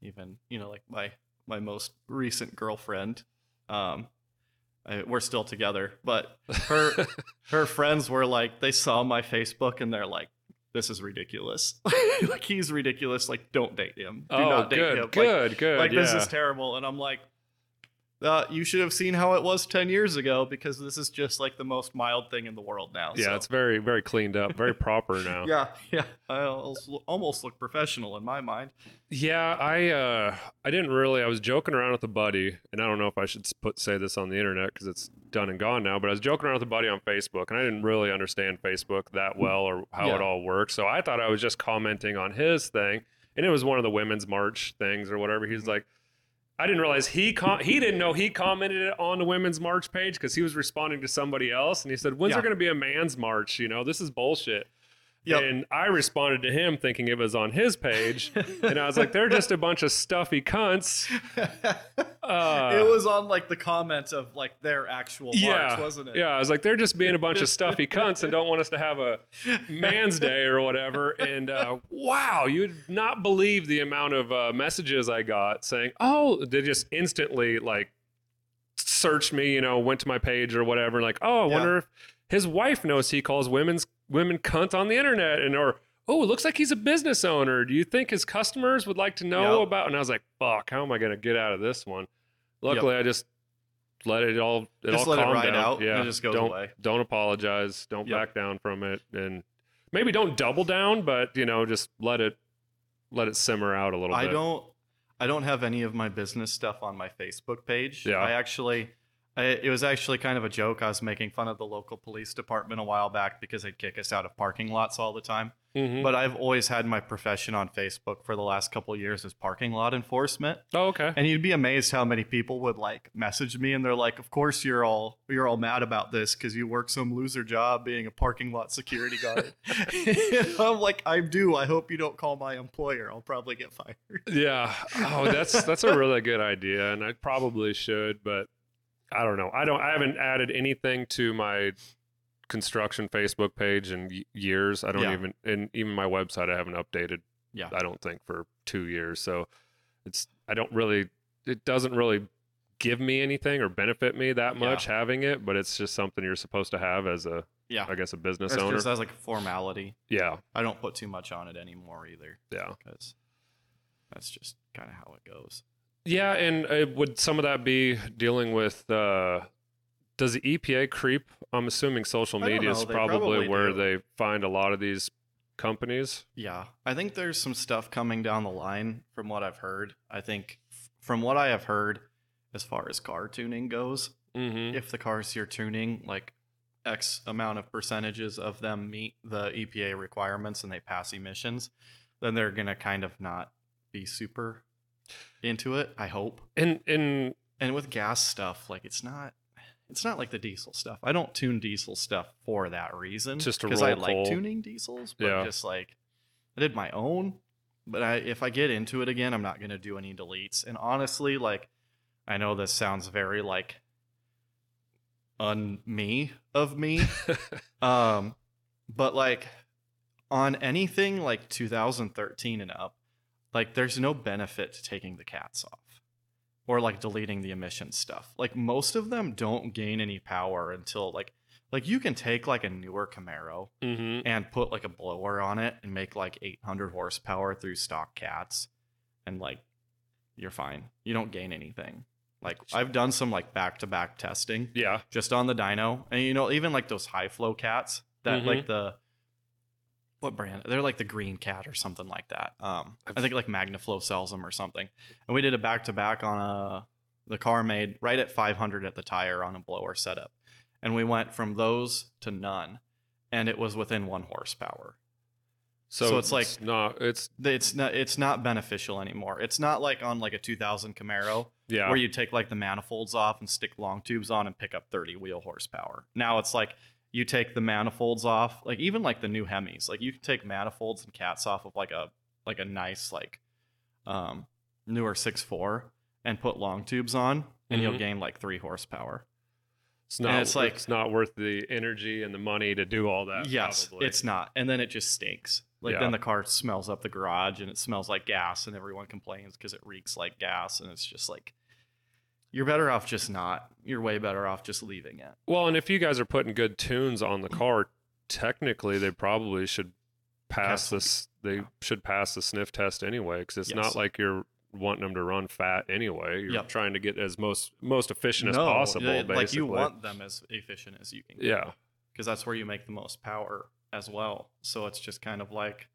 even you know, like my my most recent girlfriend, um, I, we're still together, but her her friends were like, they saw my Facebook and they're like, this is ridiculous, like he's ridiculous, like don't date him, do oh, not date good, him, Like, good, good. like yeah. this is terrible and i'm like uh, you should have seen how it was 10 years ago because this is just like the most mild thing in the world now yeah, so. it's very, very cleaned up, very proper now. yeah yeah i almost, look professional in my mind Yeah, I uh I didn't really. I was joking around with a buddy, and I don't know if I should put say this on the internet because it's done and gone now. But I was joking around with a buddy on Facebook, and I didn't really understand Facebook that well or how Yeah. it all works. So I thought I was just commenting on his thing, and it was one of the women's march things or whatever. He's like. I didn't realize he com- he didn't know he commented it on the women's march page because he was responding to somebody else and he said, "When's Yeah. there going to be a man's march? You know, this is bullshit." Yep. And I responded to him thinking it was on his page, and I was like, "They're just a bunch of stuffy cunts." Uh, it was on like the comments of like their actual march yeah, wasn't it Yeah, I was like, they're just being a bunch of stuffy cunts and don't want us to have a man's day or whatever. And uh, wow, you'd not believe the amount of uh, messages I got saying, "Oh," they just instantly like searched me, you know, went to my page or whatever, like, "Oh, I Yeah. wonder if his wife knows he calls women's women cunt on the internet," and or. Oh, it looks like he's a business owner. Do you think his customers would like to know Yep. about? And I was like, "Fuck, how am I going to get out of this one?" Luckily, I just let it all it Just all let it ride down. out Yeah, it just goes don't, away. Don't apologize. Don't Yep. back down from it, and maybe don't double down, but you know, just let it let it simmer out a little I bit. don't I don't have any of my business stuff on my Facebook page. Yeah. I actually it was actually kind of a joke. I was making fun of the local police department a while back because they'd kick us out of parking lots all the time. Mhm. But I've always had my profession on Facebook for the last couple of years as parking lot enforcement. oh, okay. And you'd be amazed how many people would like message me and they're like, "Of course you're all you're all mad about this because you work some loser job being a parking lot security guard." I'm like, "I do. I hope you don't call my employer. I'll probably get fired." Yeah. Oh, that's that's a really good idea, and I probably should, but I don't know. I don't. I haven't added anything to my construction Facebook page in years. I don't Yeah. even, and even my website, I haven't updated. Yeah. I don't think for two years. So it's. I don't really. It doesn't really give me anything or benefit me that Yeah. much having it, but it's just something you're supposed to have as a, Yeah. I guess, a business It's owner. just as like a formality. yeah. I don't put too much on it anymore either Yeah. because that's just kind of how it goes. Yeah, and uh, would some of that be dealing with? Uh, does the EPA creep? I'm assuming social media is probably, probably where do. they find a lot of these companies. Yeah, I think there's some stuff coming down the line from what I've heard. I think f- from what I have heard, as far as car tuning goes, Mm-hmm. if the cars you're tuning, like X amount of percentages of them meet the EPA requirements and they pass emissions, then they're gonna kind of not be super into it. I hope. And and And with gas stuff, like it's not. It's not like the diesel stuff. I don't tune diesel stuff for that reason. Just because I like coal. tuning diesels, but Yeah. just like I did my own. But I, if I get into it again, I'm not gonna do any deletes. And honestly, like I know this sounds very like un me of me, um, but like on anything like 2013 and up, like there's no benefit to taking the cats off or like deleting the emission stuff. Like most of them don't gain any power until like like you can take like a newer Camaro mm-hmm. and put like a blower on it and make like 800 horsepower through stock cats and like you're fine. You don't gain anything. Like I've done some like back to back testing yeah. just on the dyno and you know even like those high flow cats that Mhm. like the what brand? They're like the green cat or something like that. Um i think like magnaflow sells them or something. And we did a back to back on a the car made right at 500 at the tire on a blower setup. And we went from those to none and it was within one horsepower. So, So it's like- not it's it's not it's not beneficial anymore. It's not like on like a 2000 camaro yeah. where you take like the manifolds off and stick long tubes on and pick up 30 wheel horsepower. Now it's like you take the manifolds off, like even like the new Hemis, like you can take manifolds and cats off of like a like a nice like um newer 6.4 and put long tubes on and you'll Mhm. gain like 3 horsepower. it's not and it's like- it's not worth the energy and the money to do all that. yes, probably. it's not. And then it just stinks. Like Yeah. then the car smells up the garage and it smells like gas and everyone complains because it reeks like gas and it's just like you're better off just not. You're way better off just leaving it. well, and if you guys are putting good tunes on the car, technically they probably should pass this. They Yeah. should pass the sniff test anyway, because it's Yes. not like you're wanting them to run fat anyway. You're Yep. trying to get as most most efficient as possible. they- basically. like you want them as efficient as you can. Get, Yeah. because that's where you make the most power as well. So it's just kind of like,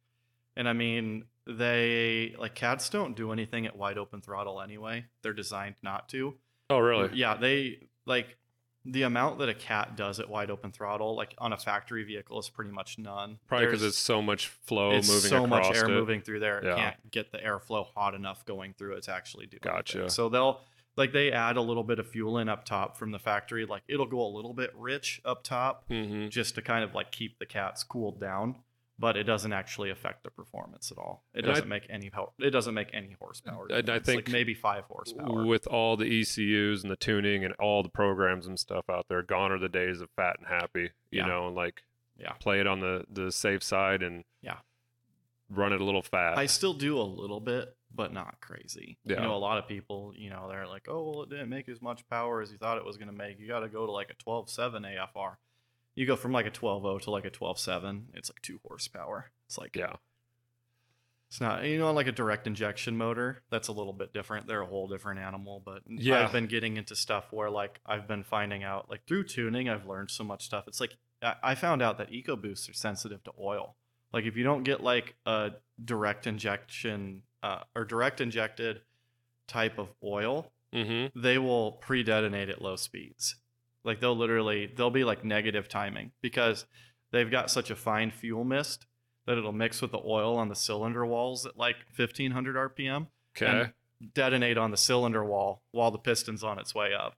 and I mean, they like cats don't do anything at wide open throttle anyway. They're designed not to. Oh, really? Yeah, they like the amount that a cat does at wide open throttle, like on a factory vehicle, is pretty much none. Probably because it's so much flow it's moving so much air it. moving through there. It can't get the airflow hot enough going through it to actually do. anything. Gotcha. So they'll like they add a little bit of fuel in up top from the factory. Like it'll go a little bit rich up top hmm just to kind of like keep the cats cooled down. But it doesn't actually affect the performance at all. It And doesn't make any power. It doesn't make any horsepower. And I think like maybe five horsepower. With all the ECUs and the tuning and all the programs and stuff out there, gone are the days of fat and happy. You Yeah. know, and like Yeah. play it on the the safe side and Yeah. run it a little fast. I still do a little bit, but not crazy. Yeah. You know, a lot of people, you know, they're like, oh, well, it didn't make as much power as you thought it was going to make. You got to go to like a 12.7 AFR. You go from like a 12.0 to like a 12.7, it's like two horsepower. It's like, yeah. it's not, you know, like a direct injection motor, that's a little bit different. They're a whole different animal. But Yeah. I've been getting into stuff where like I've been finding out, like through tuning, I've learned so much stuff. It's like, I found out that EcoBoosts are sensitive to oil. Like if you don't get like a direct injection uh, or direct injected type of oil, Mm-hmm. they will pre-detonate at low speeds. Like they'll literally they'll be like negative timing because they've got such a fine fuel mist that it'll mix with the oil on the cylinder walls at like 1500 RPM Okay. and detonate on the cylinder wall while the piston's on its way up.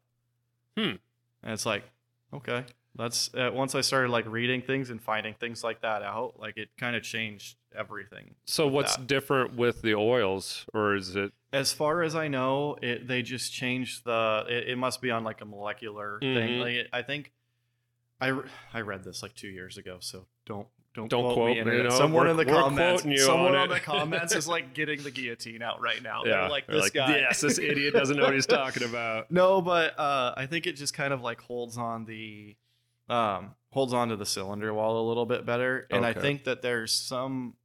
Hmm. And it's like, okay, that's uh, once I started like reading things and finding things like that out, like it kind of changed everything. so what's that. different with the oils, or is it? As far as I know, it they just changed the. It, it must be on like a molecular thing. Mhm. Like it, I think, I I read this like two years ago, so don't don't Don't quote, quote me. me, know, someone in the comments, someone on on the comments is like getting the guillotine out right now. Yeah. They're like this guy. Yes, this idiot doesn't know what he's talking about. No, but uh, I think it just kind of like holds on the um, holds on to the cylinder wall a little bit better. And I think that there's some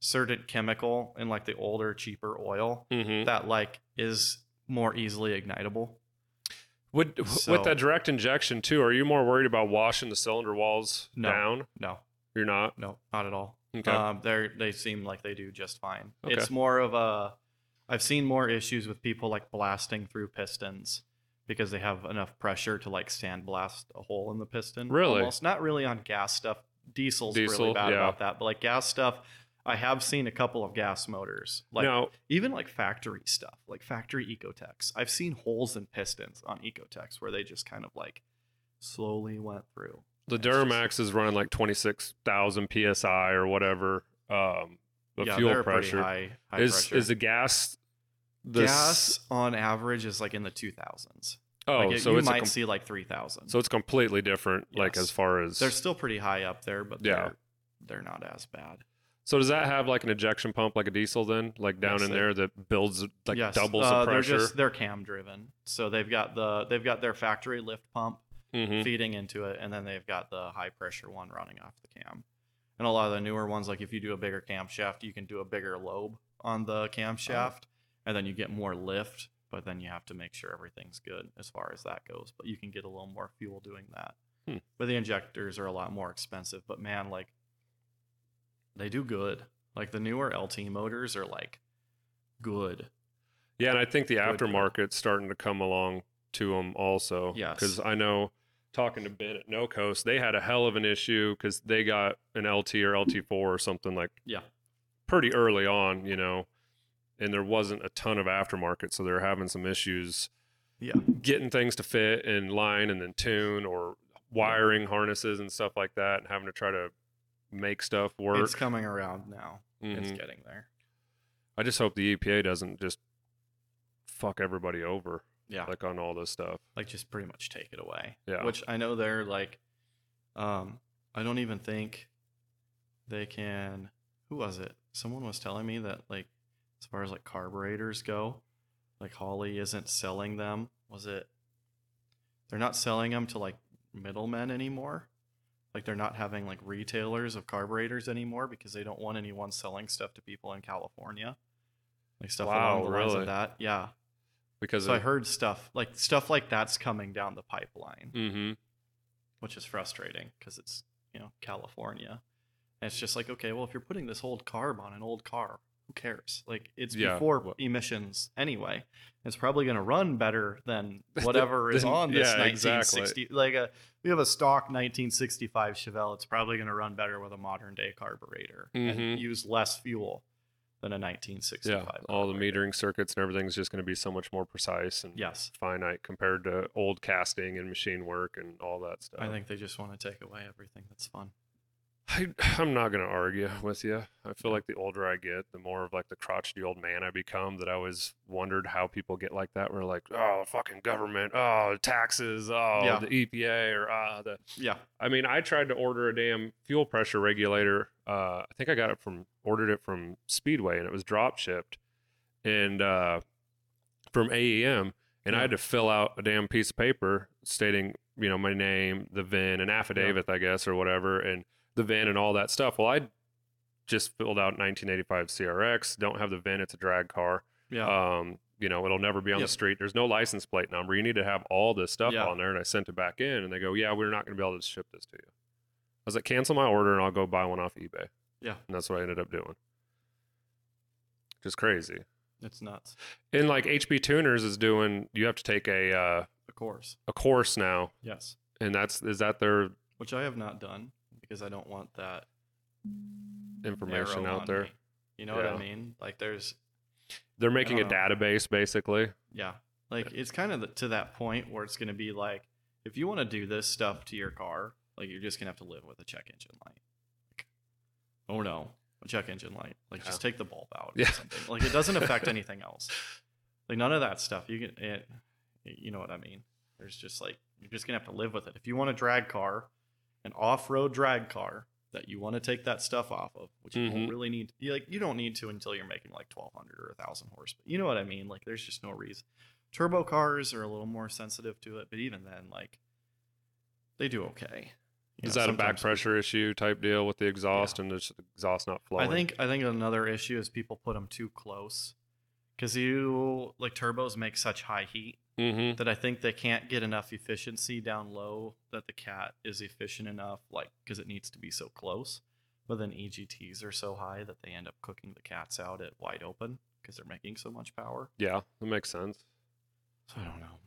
certain chemical in like the older, cheaper oil Mm-hmm. that like is more easily ignitable. Would So- with that direct injection too? Are you more worried about washing the cylinder walls No. down? No, You're not. no, not at all. Okay. Um, they they seem like they do just fine. Okay. It's more of a. I've seen more issues with people like blasting through pistons because they have enough pressure to like sandblast a hole in the piston. Really? Almost not really on gas stuff. Diesel's Diesel, really bad yeah. about that, but like gas stuff, I have seen a couple of gas motors. Like now, even like factory stuff, like factory Ecotecs. I've seen holes in pistons on Ecotecs where they just kind of like slowly went through. the It's just- Duramax is running like 26,000 psi or whatever. Um, the yeah, fuel pressure high, high is pressure. is the gas. The s- gas on average is like in the 2000s. Oh, like it- so you it's might com- see like 3000. so it's completely different. Like as far as they're still pretty high up there, but Yeah. they're they're not as bad. So does that have like an ejection pump like a diesel then, like down Yes, in they- there that builds like yes, doubles uh, the pressure? They're just they're cam driven, so they've got the they've got their factory lift pump Mhm. feeding into it, and then they've got the high pressure one running off the cam. And a lot of the newer ones, like if you do a bigger camshaft, you can do a bigger lobe on the camshaft, and then you get more lift. But then you have to make sure everything's good as far as that goes. But you can get a little more fuel doing that. Hmm. But the injectors are a lot more expensive. But man, like they do good. Like the newer LT motors are like good. Yeah, and I think the Good aftermarket's starting to come along to them also. Yes. because I know talking to Ben at No Coast, they had a hell of an issue because they got an LT or LT4 or something like Yeah. pretty early on, you know, and there wasn't a ton of aftermarket, so they're having some issues Yeah. getting things to fit in line and then tune or wiring harnesses and stuff like that, and having to try to make stuff work. It's coming around now. It's Mhm. getting there. I just hope the EPA doesn't just fuck everybody over Yeah. like on all this stuff. like just pretty much take it away. Yeah. Which I know they're like, um, I don't even think they can. Who was it? Someone was telling me that like, as far as like carburetors go, like Holley isn't selling them. Was it? They're not selling them to like middlemen anymore. Like they're not having like retailers of carburetors anymore because they don't want anyone selling stuff to people in California. Like stuff Wow, along the lines really? of that. Yeah. Because So I heard stuff like stuff like that's coming down the pipeline, mm-hmm. which is frustrating because it's you know California, and it's just like okay, well if you're putting this old carb on an old car, who cares? Like it's Yeah, before emissions anyway. It's probably going to run better than whatever is on this yeah, exactly. Like a we have a stock 1965 Chevelle. It's probably going to run better with a modern day carburetor Mhm. and use less fuel than a 1965. Yeah, all the metering circuits and everything's just going to be so much more precise and Yes. finite compared to old casting and machine work and all that stuff. I think they just want to take away everything that's fun. I, I'm not going to argue with you. I feel like the older I get, the more of like the crotchety old man I become. That I always wondered how people get like that. We're like, oh, fucking government, oh, taxes, oh, Yeah. the EPA, or ah, the. Yeah. I mean, I tried to order a damn fuel pressure regulator. Uh, I think I got it from ordered it from Speedway, and it was drop shipped, and uh, from AEM, and I had to fill out a damn piece of paper stating, you know, my name, the VIN, an affidavit, I guess, or whatever, and the VIN and all that stuff. Well, I just filled out 1985 CRX. Don't have the VIN. It's a drag car. Yeah. Um, you know, it'll never be on Yep. the street. There's no license plate number. You need to have all this stuff Yeah. on there. And I sent it back in, and they go, "Yeah, we're not going to be able to ship this to you." I was like, "Cancel my order, and I'll go buy one off eBay." Yeah. and that's what I ended up doing. Just crazy. It's nuts. And like HP Tuners is doing, you have to take a uh, Of course. a course now, Yes. and that's is that their Which I have not done because I don't want that information out there? me. You know what I mean? Like there's They're making a know. database basically. yeah. Like it's kind of the, to that point where it's going to be like if you want to do this stuff to your car, like you're just going to have to live with a check engine light. Like, oh no, a check engine light. Like just take the bulb out Yeah. or something. Like it doesn't affect anything else. Like none of that stuff. You can it, you know what I mean? There's just like you're just going to have to live with it. If you want a drag car, an off-road drag car that you want to take that stuff off of, which you Mhm. don't really need. You like you don't need to until you're making like 1200 or 1000 horse. But you know what I mean? Like there's just no reason. Turbo cars are a little more sensitive to it, but even then, like they do okay. You is know, that a back pressure issue type deal with the exhaust and the exhaust not flowing? I think I think another issue is people put them too close because you like turbos make such high heat Mm-hmm. that I think they can't get enough efficiency down low that the cat is efficient enough, like because it needs to be so close. but then EGTs are so high that they end up cooking the cats out at wide open because they're making so much power. Yeah, that makes sense. So I don't know.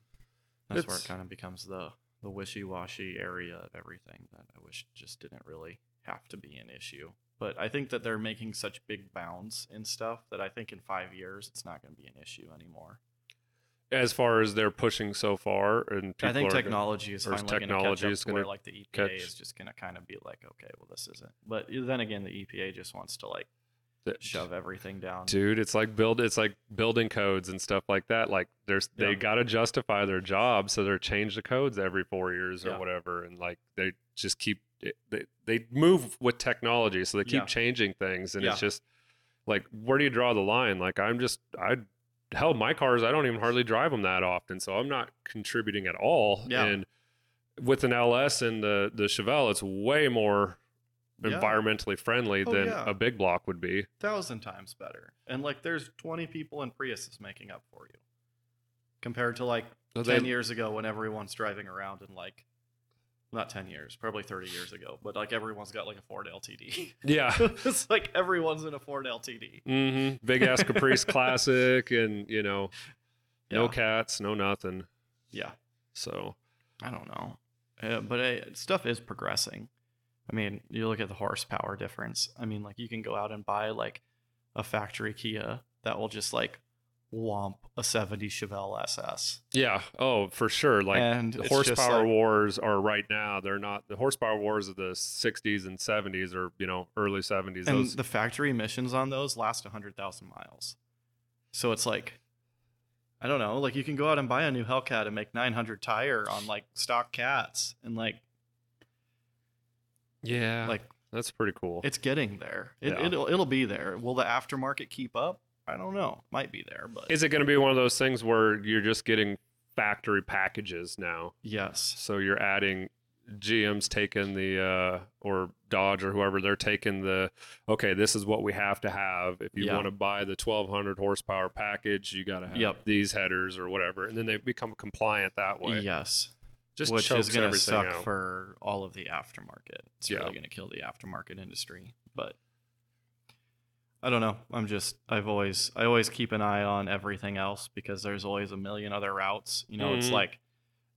That's where it kind of becomes the the wishy-washy area of everything that I wish just didn't really have to be an issue. But I think that they're making such big bounds in stuff that I think in five years it's not going to be an issue anymore. As far as they're pushing so far, and people I think are gonna- technology is finally going to technology catch up is gonna like the EPA catch- is just going to kind of be like, okay, well this isn't. But then again, the EPA just wants to like that- shove everything down. dude it's like build it's like building codes and stuff like that like there's they Yeah. got to justify their job so they're change the codes every four years or Yeah. whatever and like they just keep eh, they, they move with technology so they keep Yeah. changing things and it's just like where do you draw the line like i'm just i hell my cars i don't even hardly drive them that often so i'm not contributing at all Yeah. and with an ls and the the chevelle it's way more Yeah. environmentally friendly Oh, than yeah. a big block would be thousand times better. And like there's 20 people in Priuses making up for you. Compared to like So 10 they- years ago when everyone's driving around in like not 10 years, probably 30 years ago, but like everyone's got like a Ford LTD. yeah it's like everyone's in a Ford LTD. Mm-hmm. Big ass Caprice Classic, and you know, no cats, no nothing. Yeah. So I don't know. Uh, but uh, stuff is progressing. I mean, you look at the horsepower difference. I mean, like you can go out and buy like a factory Kia that will just like womp a 70 Chevelle SS. yeah, oh for sure. Like and the horsepower like- wars are right now. They're not the horsepower wars of the '60s and '70s, or you know, early '70s. and Those the factory emissions on those last 100,000 miles. So it's like, I don't know, like you can go out and buy a new Hellcat and make 900 tire on like stock cats, and like, yeah, like that's pretty cool. it's getting there. It, Yeah. It'll it'll be there. Will the aftermarket keep up? I don't know. Might be there, but Is it going to be one of those things where you're just getting factory packages now? yes, So you're adding GM's taking the uh, or Dodge or whoever they're taking the okay, this is what we have to have. If you Yeah. want to buy the 1200 horsepower package, you got to have Yep. these headers or whatever, and then they become compliant that way. yes, Just which is going to suck out. for all of the aftermarket. It's Yeah. really going to kill the aftermarket industry. But I don't know. I'm just I've always I always keep an eye on everything else because there's always a million other routes. You know, it's Mhm. like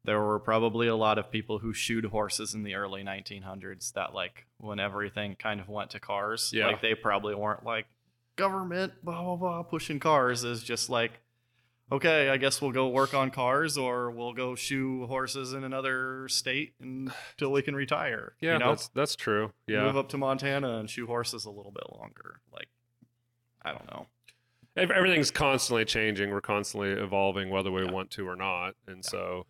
there were probably a lot of people who shoed horses in the early 1900s that like when everything kind of went to cars, Yeah. like they probably weren't like government blah blah blah pushing cars is just like okay, I guess we'll go work on cars or we'll go shoe horses in another state until we can retire. yeah, you know? that's that's true. Yeah, Move up to Montana and shoe horses a little bit longer. Like, I don't know. Everything's constantly changing. We're constantly evolving, whether we Yeah. want to or not. And so,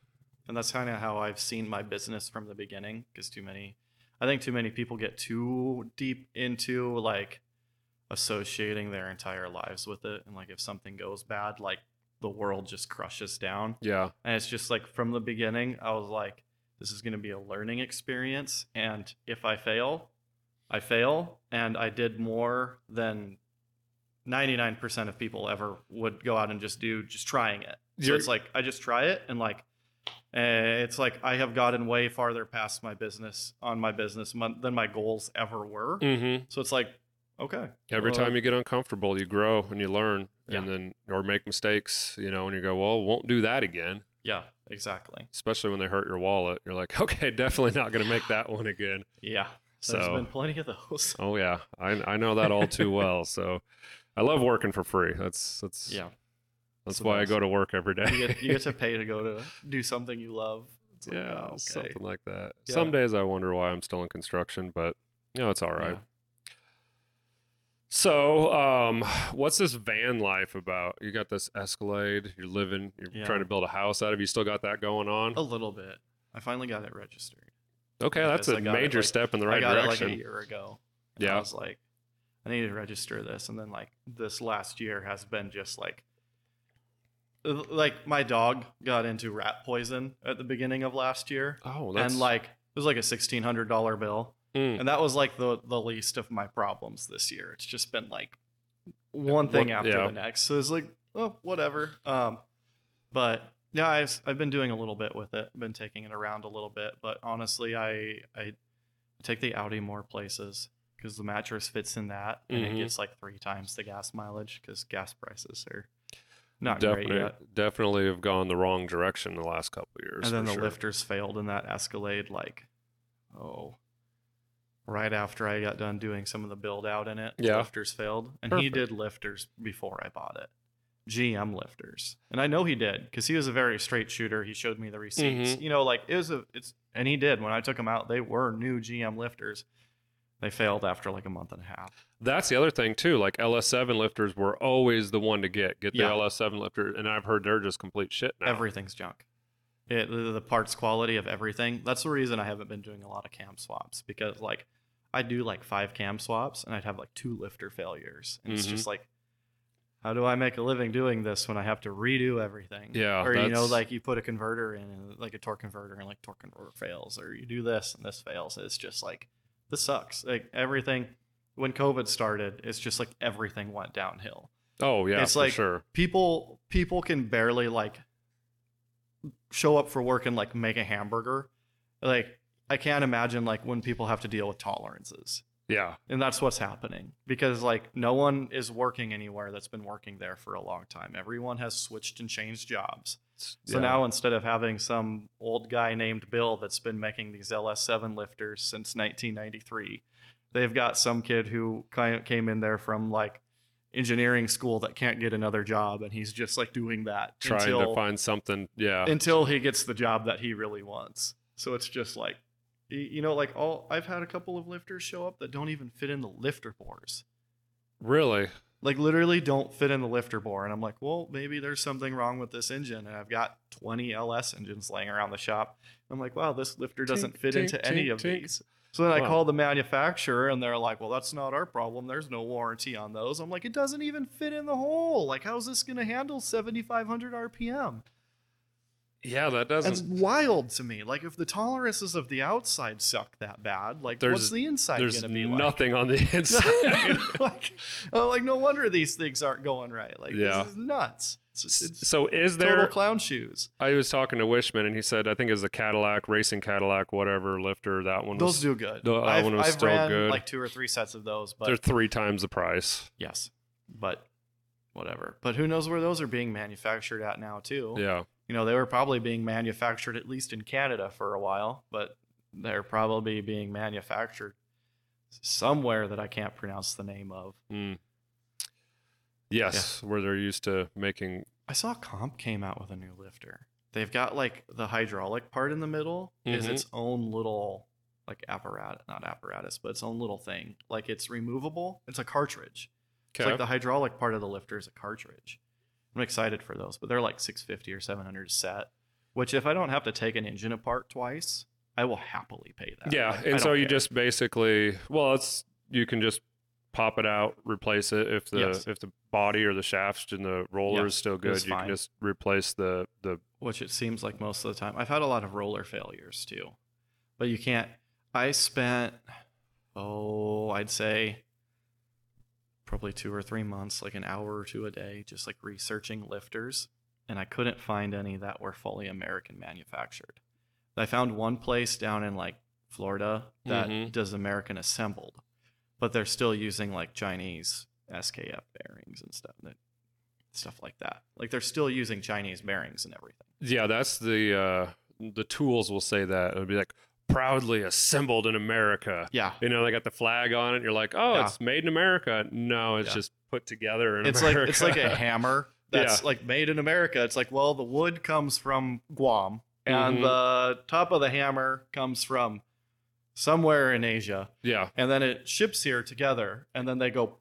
And that's kind of how I've seen my business from the beginning. Because too many, I think too many people get too deep into like associating their entire lives with it. And like if something goes bad, like the world just crushes down. yeah, And it's just like from the beginning, I was like, this is going to be a learning experience. And if I fail, I fail. And I did more than 99% of people ever would go out and just do, just trying it. So You're- it's like, I just try it. And like, eh, it's like I have gotten way farther past my business on my business mon- than my goals ever were. hmm So it's like, okay. every well, time you get uncomfortable, you grow and you learn, Yeah. and then or make mistakes, you know, and you go, well, won't do that again. Yeah, exactly. Especially when they hurt your wallet, you're like, okay, definitely not going to make that one again. Yeah. There's So- been plenty of those. Oh yeah, I I know that all too well. So, I love working for free. That's that's Yeah. That's why. I go to work every day. you get, you get to pay to go to do something you love. Like, yeah, oh, okay. something like that. Yeah. Some days I wonder why I'm still in construction, but you know, it's all right. Yeah. So, um, what's this van life about? You got this Escalade. You're living. You're Yeah. trying to build a house out of. You still got that going on? A little bit. I finally got it registered. okay, that's a major like- step in the right I got direction. it like a year ago. Yeah, I was like, I need to register this. And then like this last year has been just like, like my dog got into rat poison at the beginning of last year. oh, that's And like, it was like a $1,600 bill. Mm. And that was like the, the least of my problems this year. It's just been like one thing after yeah. the next. So it's like, oh, whatever. Um, but yeah, I've I've been doing a little bit with it. Been taking it around a little bit, but honestly, I I take the Audi more places. because the mattress fits in that and Mhm. it gets like three times the gas mileage because gas prices are not great definitely, yet. definitely have gone the wrong direction the last couple of years. And then the sure. lifters failed in that Escalade, like, oh, right after I got done doing some of the build out in it. Yeah. lifters failed, and he did lifters before I bought it. GM lifters, and I know he did because he was a very straight shooter. He showed me the receipts. Mhm. You know, like it was a it's, and he did when I took him out. They were new GM lifters. They failed after like a month and a half. That's the other thing too. Like LS7 lifters were always the one to get. Get the Yeah. LS7 lifter, and I've heard they're just complete shit now. Everything's junk. It, the, the parts quality of everything. That's the reason I haven't been doing a lot of cam swaps because like I do like five cam swaps and I'd have like two lifter failures. And it's Mhm. just like how do I make a living doing this when I have to redo everything? Yeah, Or you know, like you put a converter in like a torque converter and like torque converter fails, or you do this and this fails. It's just like this sucks. Like everything when COVID started, it's just like everything went downhill Oh yeah, It's like- sure. people people can barely like show up for work and like make a hamburger like i can't imagine like when people have to deal with tolerances. Yeah, and that's what's happening because like no one is working anywhere that's been working there for a long time. Everyone has switched and changed jobs. So yeah. now instead of having some old guy named bill that's been making these ls7 lifters since 1993 they've got some kid who kind of came in there from like engineering school that can't get another job and he's just like doing that trying until, to find something. Yeah, until he gets the job that he really wants. So it's just like you know like all i've had a couple of lifters show up that don't even fit in the lifter bores. Really. like literally don't fit in the lifter bore and i'm like well maybe there's something wrong with this engine and i've got 20 ls engines laying around the shop. I'm like wow this lifter doesn't Tink, fit tink, into any of tink. these. So then i call the manufacturer and they're like well that's not our problem. There's no warranty on those. I'm like it doesn't even fit in the hole. Like how's this going to handle 7500 rpm Yeah, that doesn't. wild to me like if the tolerances of the outside suck that bad like There's- what's the inside There's going to be like nothing on the inside. like, oh, like no wonder these things aren't going right. Like Yeah. this is nuts. It's, it's so is total there? clown shoes. I was talking to Wishman, and he said I think it was a Cadillac racing Cadillac, whatever lifter. That one Those was. do good. the- uh, that I've, one was I've still ran good. like two or three sets of those, but they're three times the price. yes, but whatever. But who knows where those are being manufactured at now too? Yeah, You know, they were probably being manufactured at least in Canada for a while, but they're probably being manufactured somewhere that I can't pronounce the name of. Mm. Yes, where they're used to making. I saw Comp came out with a new lifter. They've got like the hydraulic part in the middle is Mhm. its own little like apparatus, not apparatus, but its own little thing. Like it's removable. It's a cartridge. It's Okay. like the hydraulic part of the lifter is a cartridge. I'm excited for those, but they're like 650 or 700 set. Which if I don't have to take an engine apart twice, I will happily pay that. yeah, Like, and so you care. just basically, well, it's you can just pop it out, replace it if the Yes. if the body or the shaft and the roller is still good. You can just replace the the. which it seems like most of the time. I've had a lot of roller failures too, but you can't. I spent, oh, I'd say probably two or three months, like an hour or two a day, just like researching lifters, and I couldn't find any that were fully American manufactured. I found one place down in like Florida that Mhm. does American assembled, but they're still using like Chinese SKF bearings and stuff. That, stuff like that. Like they're still using Chinese bearings and everything. Yeah, that's the uh the tools will say that it'll be like proudly assembled in America. Yeah. You know, they got the flag on it. You're like, oh, Yeah. it's made in America. No, it's Yeah. just put together in It's America. like it's like a hammer that's Yeah. like made in America. It's like, well, the wood comes from Guam and Mhm. the top of the hammer comes from somewhere in Asia. yeah, And then it ships here together and then they go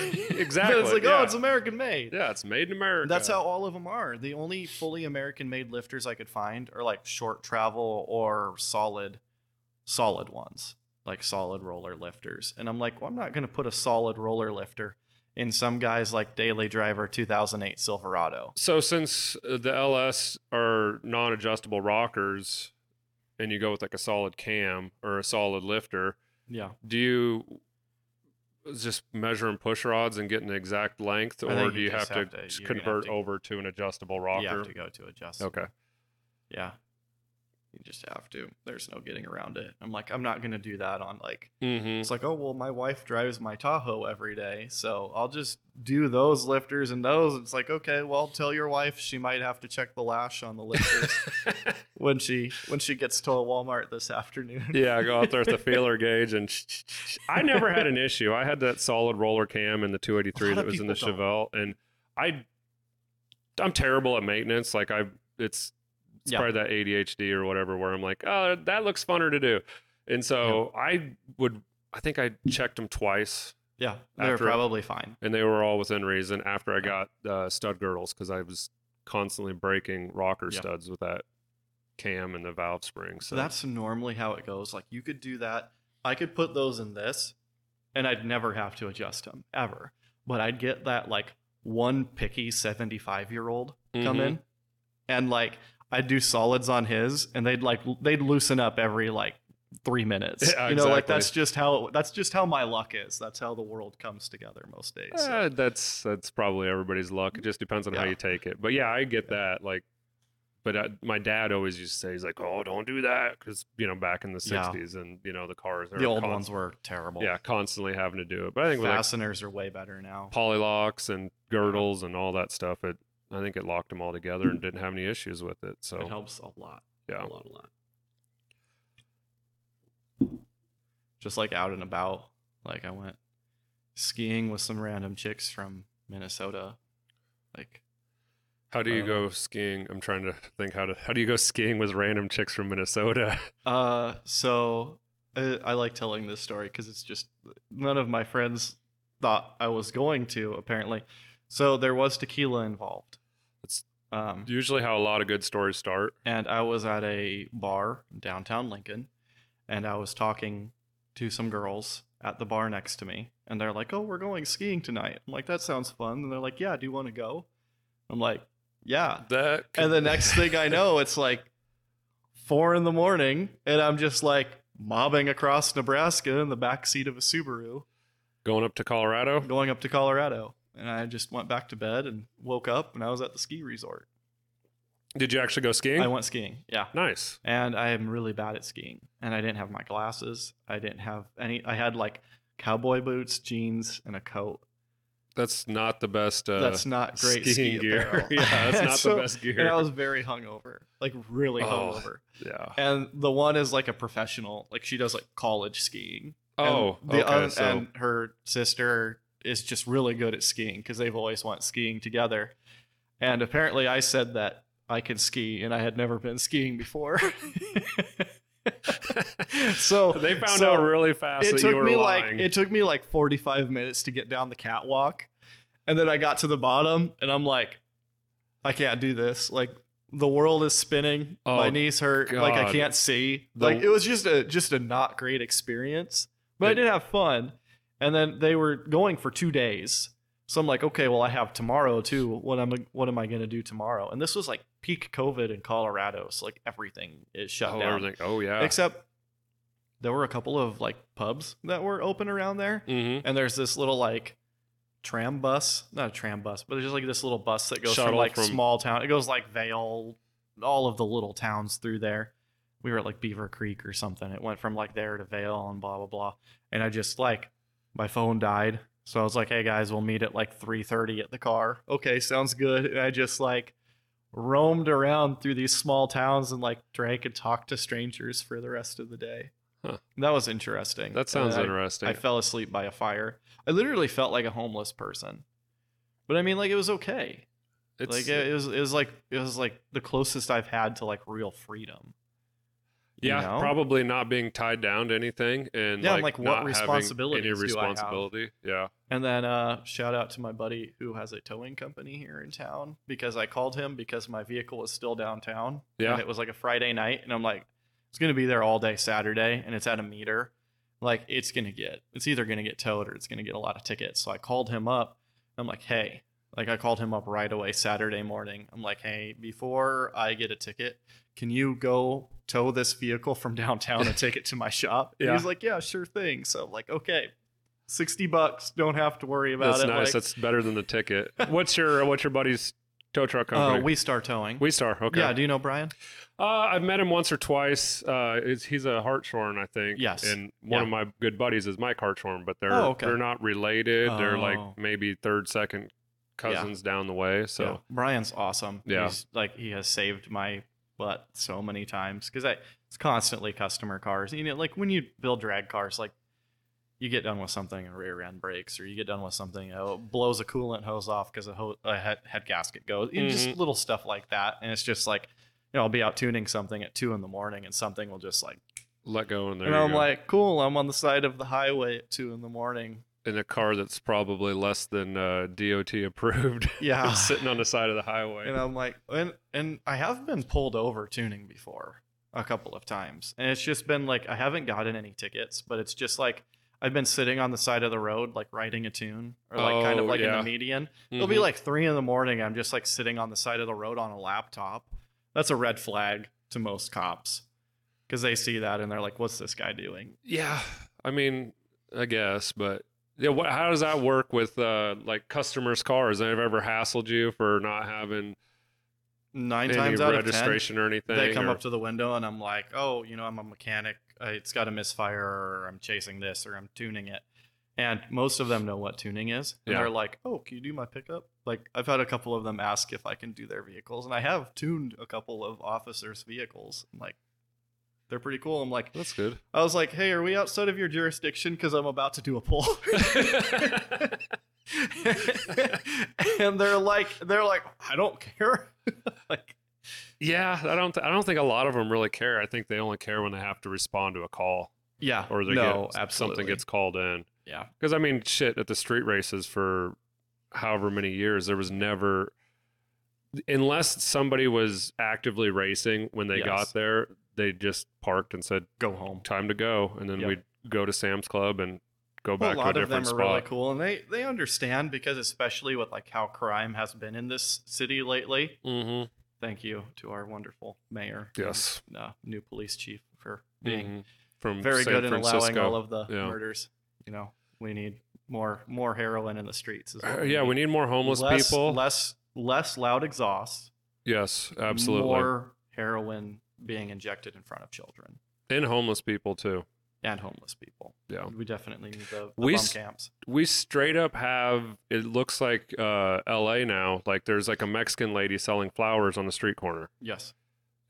exactly. it's like, yeah. oh, it's American made. yeah, it's made in America. That's how all of them are. The only fully American made lifters I could find are like short travel or solid solid ones, like solid roller lifters. And I'm like, well, I'm not going to put a solid roller lifter in some guy's like daily driver 2008 Silverado. So since uh, the LS are non-adjustable rockers, and you go with like a solid cam or a solid lifter, Yeah. do you just measuring push rods and getting an exact length, or do you you have just to, have to- just have convert to- over to an adjustable rocker? You have to go to adjustable. Okay. Yeah. You just have to. There's no getting around it. I'm like, I'm not gonna do that on like. Mm-hmm. It's like, oh well, my wife drives my Tahoe every day, so I'll just do those lifters and those. It's like, okay, well, tell your wife she might have to check the lash on the lifters when she when she gets to a Walmart this afternoon. yeah, go out there with the feeler gauge and. I never had an issue. I had that solid roller cam in the 283 that was in the people Chevelle, and I, I'm terrible at maintenance. Like I, it's it's Yeah. probably that ADHD or whatever, where I'm like, oh, that looks funner to do, and so I would. I think I checked them twice, Yeah, they're After- probably fine. and they were all within reason. After I got uh, stud girdles, because I was constantly breaking rocker Yeah. studs with that cam and the valve spring. So that's normally how it goes. Like you could do that. I could put those in this, and I'd never have to adjust them ever. But I'd get that like one picky seventy-five year old come Mhm. in, and like I'd do solids on his, and they'd like they'd loosen up every like three minutes. Yeah, you know, like that's just how that's just how my luck is. That's how the world comes together most days. so. Uh, that's that's probably everybody's luck. It just depends on how you take it. But yeah, I get that. Like, but uh, my dad always used to say, he's like, "Oh, don't do that," because you know, back in the Yeah. '60s, and you know, the cars, the old ones were terrible. yeah, constantly having to do it. But I think with like fasteners are way better now. polylocks and girdles and all that stuff, it I think it locked them all together and didn't have any issues with it. So it helps a lot. yeah, a lot, a lot. Just like out and about, like I went skiing with some random chicks from Minnesota. Like, how do you Uh, go skiing? I'm trying to think how to how do you go skiing with random chicks from Minnesota? uh, so uh, I like telling this story because it's just none of my friends thought I was going to apparently. So there was tequila involved. Um, Usually, how a lot of good stories start. and I was at a bar in downtown Lincoln, and I was talking to some girls at the bar next to me, and they're like, "Oh, we're going skiing tonight." I'm like, "That sounds fun." And they're like, "Yeah, do you want to go?" I'm like, "Yeah." That And the next thing I know, it's like four in the morning, and I'm just like mobbing across Nebraska in the back seat of a Subaru, going up to Colorado. going up to Colorado. And I just went back to bed and woke up, and I was at the ski resort. Did you actually go skiing? I went skiing. Yeah. nice. and I am really bad at skiing. And I didn't have my glasses. I didn't have any. I had like cowboy boots, jeans, and a coat. That's not the best. Uh, That's not great skiing ski gear. yeah, that's not So- the best gear. And I was very hungover, like really Oh. hungover. yeah. And the one is like a professional, like she does like college skiing. And Oh, the okay. so and her sister is just really good at skiing because they've always went skiing together. And apparently, I said that I can ski, and I had never been skiing before. so they found so out really fast it that took you were me lying. like it took me like 45 minutes to get down the catwalk. And then i got to the bottom and i'm like i can't do this. Like the world is spinning. Oh, My Oh, knees hurt. Like i can't see. The- like it was just a just a not great experience. But i did have fun and then they were going for two days. So i'm like okay well i have tomorrow too. What am I, what am i going to do tomorrow? And this was like peak covid in colorado. So like everything is shut oh, down. everything. Oh yeah. except there were a couple of like pubs that were open around there. Mm-hmm. and there's this little like tram bus not a tram bus but there's just like this little bus that goes from like from- small town it goes like Vail all of the little towns through there. We were at like beaver creek or something. It went from like there to Vail and blah blah blah. And i just like my phone died so i was like hey guys we'll meet at like 3.30 at the car okay sounds good and i just like roamed around through these small towns and like drank and talked to strangers for the rest of the day Huh. that was interesting That sounds I- interesting. I fell asleep by a fire. I literally felt like a homeless person. But I mean like it was okay. it's, like it was it was like it was like the closest I've had to like real freedom. You yeah, know? probably not being tied down to anything and Yeah, like, like, what responsibilities any do I have? responsibility. Yeah. And then uh shout out to my buddy who has a towing company here in town because I called him because my vehicle was still downtown. Yeah. And it was like a Friday night and I'm like it's going to be there all day Saturday and it's at a meter. Like it's going to get it's either going to get towed or it's going to get a lot of tickets. So I called him up. I'm like, "Hey, like I called him up right away Saturday morning. I'm like, "Hey, before I get a ticket, can you go tow this vehicle from downtown and take it to my shop?" And Yeah. he's like, "Yeah, sure thing." So I'm like, "Okay, 60 bucks, don't have to worry about That's it." That's nice. Like, That's better than the ticket. What's your what's your buddy's tow truck Uh, company? we start towing. we Star. Okay. Yeah. Do you know Brian? Uh, I've met him once or twice. Uh, he's a Hartshorn, I think. Yes. And one Yeah. of my good buddies is Mike Hartshorn, but they're Oh, okay. they're not related. They're like Oh. maybe third, second cousins down the way. So Yeah. Brian's awesome. Yeah. He's like he has saved my butt so many times because I it's constantly customer cars. You know, like when you build drag cars, like you get done with something and rear end breaks, or you get done with something, oh, it blows a coolant hose off because a, ho- a head, head gasket goes. Mhm. Just little stuff like that, and it's just like. You know, I'll be out tuning something at two in the morning, and something will just like, let go and there and I'm go. like, cool. I'm on the side of the highway at two in the morning. In a car that's probably less than uh, DOT approved. Yeah, sitting on the side of the highway. And I'm like, and and I have been pulled over tuning before a couple of times, and it's just been like I haven't gotten any tickets, but it's just like I've been sitting on the side of the road, like writing a tune, or like kind of Oh, like in the median. It'll be Mhm. like three in the morning. I'm just like sitting on the side of the road on a laptop. That's a red flag to most cops because they see that and they're like, "What's this guy doing?" Yeah, I mean, I guess, but yeah, what, how does that work with uh, like customers' cars? They've ever hassled you for not having Nine any times out of ten, registration or anything? they come or- up to the window and I'm like, oh, you know, I'm a mechanic. Uh, It's got a misfire, or I'm chasing this, or I'm tuning it. And most of them know what tuning is. And Yeah. they're like, oh, can you do my pickup? Like, I've had a couple of them ask if I can do their vehicles. And I have tuned a couple of officers' vehicles. I'm like, they're pretty cool. I'm like, That's good. I was like, hey, are we outside of your jurisdiction? Because I'm about to do a pull. and they're like, they're like, I don't care. like, yeah, I don't. I don't think a lot of them really care. I think they only care when they have to respond to a call yeah, or they no, get absolutely. something gets called in. yeah. Because I mean, shit, at the street races for however many years, there was never, unless somebody was actively racing when they Yes. got there, they just parked and said, Go home. "Time to go," and then Yep. we'd go to Sam's Club and go Well, back a lot to a of them different are spot. really cool, and they they understand because especially with like how crime has been in this city lately. Mm-hmm. Thank you to our wonderful mayor. Yes. and, uh, new police chief for being Mhm. from very San good in allowing all of the Yeah. murders. You know, we need more more heroin in the streets. Is what Uh, yeah, we need more homeless less, people. Less less loud exhaust. yes, absolutely, More heroin being injected in front of children and homeless people too. and homeless people. Yeah. We definitely need the, the We bum camps. we straight up have it looks like uh LA now like there's like a Mexican lady selling flowers on the street corner. Yes,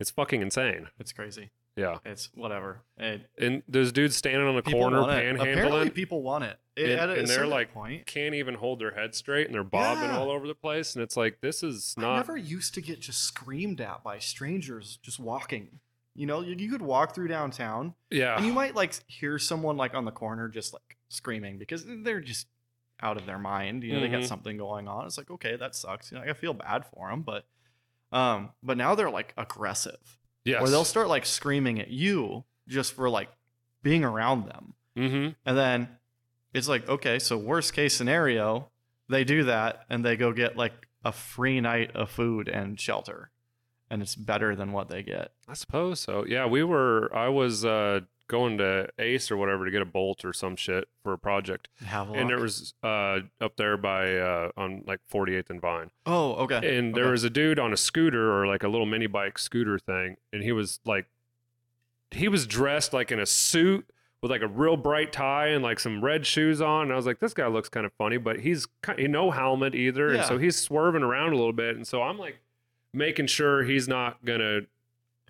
It's fucking insane. it's crazy. Yeah. It's whatever. It, And there's dudes standing on the corner it. Apparently, panhandling people want it. It- And- a and they're like, point. can't even hold their head straight and they're bobbing Yeah. all over the place and it's like this is not I never used to get just screamed at by strangers just walking. You know, you, you could walk through downtown yeah. and you might like hear someone like on the corner just like screaming because they're just out of their mind. You know, they got Mhm. something going on. It's like, okay, that sucks. You know, I feel bad for them, but um, but now they're like aggressive, yes. or they'll start like screaming at you just for like being around them. mm-hmm. And then it's like, okay, so worst case scenario, they do that and they go get like a free night of food and shelter. And it's better than what they get. I suppose so. Yeah, we were I was uh going to Ace or whatever to get a bolt or some shit for a project. Have a And there was uh up there by uh on like 48th and Vine. Oh, okay. and there Okay. was a dude on a scooter or like a little mini bike scooter thing and he was like he was dressed like in a suit with like a real bright tie and like some red shoes on and i was like this guy looks kind of funny but he's he no helmet either and so he's swerving around a little bit and so i'm like making sure he's not gonna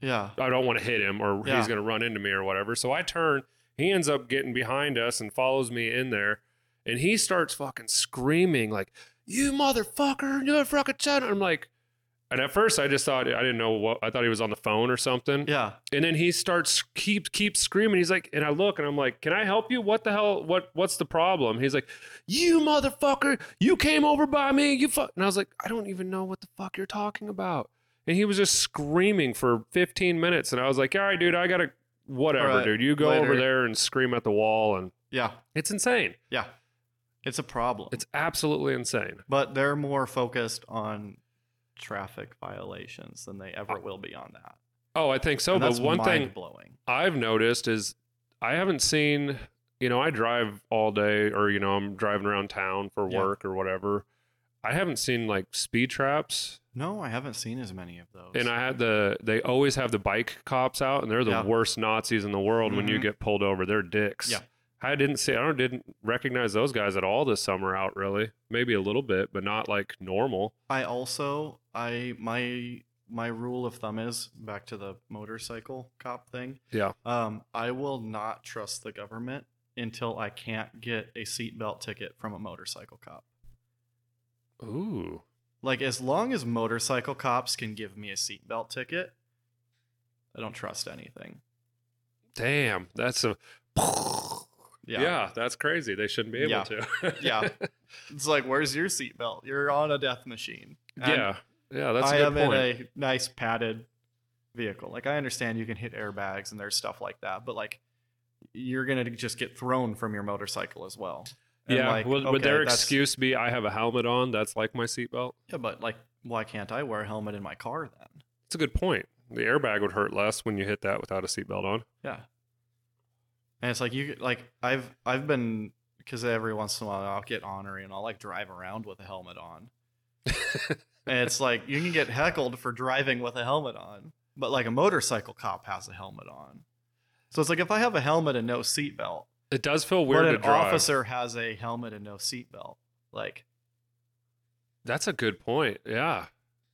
Yeah. i don't want to hit him or Yeah. he's gonna run into me or whatever so i turn he ends up getting behind us and follows me in there and he starts fucking screaming like you motherfucker you're fucking son i'm like and at first i just thought i didn't know what i thought he was on the phone or something Yeah. and then he starts keep keep screaming he's like and i look and i'm like can i help you what the hell what what's the problem he's like you motherfucker you came over by me you fuck and i was like i don't even know what the fuck you're talking about and he was just screaming for 15 minutes and i was like all right dude i gotta whatever All right, dude you go over there and scream at the wall and Yeah. it's insane Yeah. It's a problem. it's absolutely insane but they're more focused on traffic violations than they ever will be on that. oh i think so And but one thing blowing. I've noticed is I haven't seen, you know, I drive all day or, you know, I'm driving around town for Yeah. work or whatever. I haven't seen like speed traps. No, I haven't seen as many of those. And I had the they always have the bike cops out, and they're the Yeah. worst Nazis in the world. When you Mhm. get pulled over, they're dicks. Yeah. I didn't see. I don't didn't recognize those guys at all this summer out. Really, maybe a little bit, but not like normal. I also I my my rule of thumb is back to the motorcycle cop thing. Yeah. Um, I will not trust the government until I can't get a seatbelt ticket from a motorcycle cop. Ooh. Like as long as motorcycle cops can give me a seatbelt ticket, I don't trust anything. Damn, that's a. Yeah. yeah, that's crazy. They shouldn't be able Yeah. to. Yeah. It's like, where's your seatbelt? You're on a death machine. And yeah. Yeah, that's a I good am point. in a nice padded vehicle. Like I understand you can hit airbags and there's stuff like that, but like you're gonna just get thrown from your motorcycle as well. And, yeah, like, would, would their that's- excuse be I have a helmet on? That's like my seatbelt. Yeah, but like, why can't I wear a helmet in my car then? That's a good point. The airbag would hurt less when you hit that without a seatbelt on. Yeah. And it's like you like I've I've been because every once in a while I'll get ornery and I'll like drive around with a helmet on. and it's like you can get heckled for driving with a helmet on, but like a motorcycle cop has a helmet on. So it's like if I have a helmet and no seatbelt, It does feel weird but to an officer has a helmet and no seatbelt, like That's a good point. Yeah.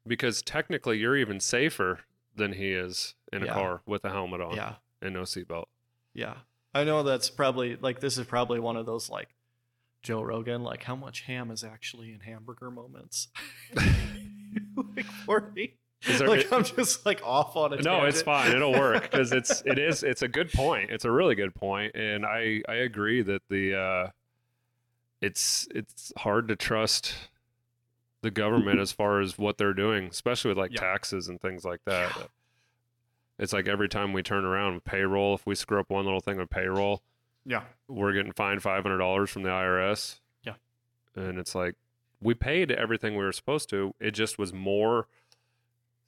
Because technically you're even safer than he is in a Yeah. car with a helmet on yeah, and no seatbelt. yeah. I know that's probably like this is probably one of those like Joe Rogan, like how much ham is actually in hamburger moments. like for me. Is there- like I'm just like off on a No, it's fine. It'll work because it's it is it's a good point. It's a really good point, and I I agree that the uh, it's it's hard to trust the government as far as what they're doing, especially with like Yeah. taxes and things like that. Yeah. It's like every time we turn around with payroll, if we screw up one little thing with payroll, Yeah. we're getting fined five hundred dollars from the IRS. Yeah. and it's like we paid everything we were supposed to. It just was more.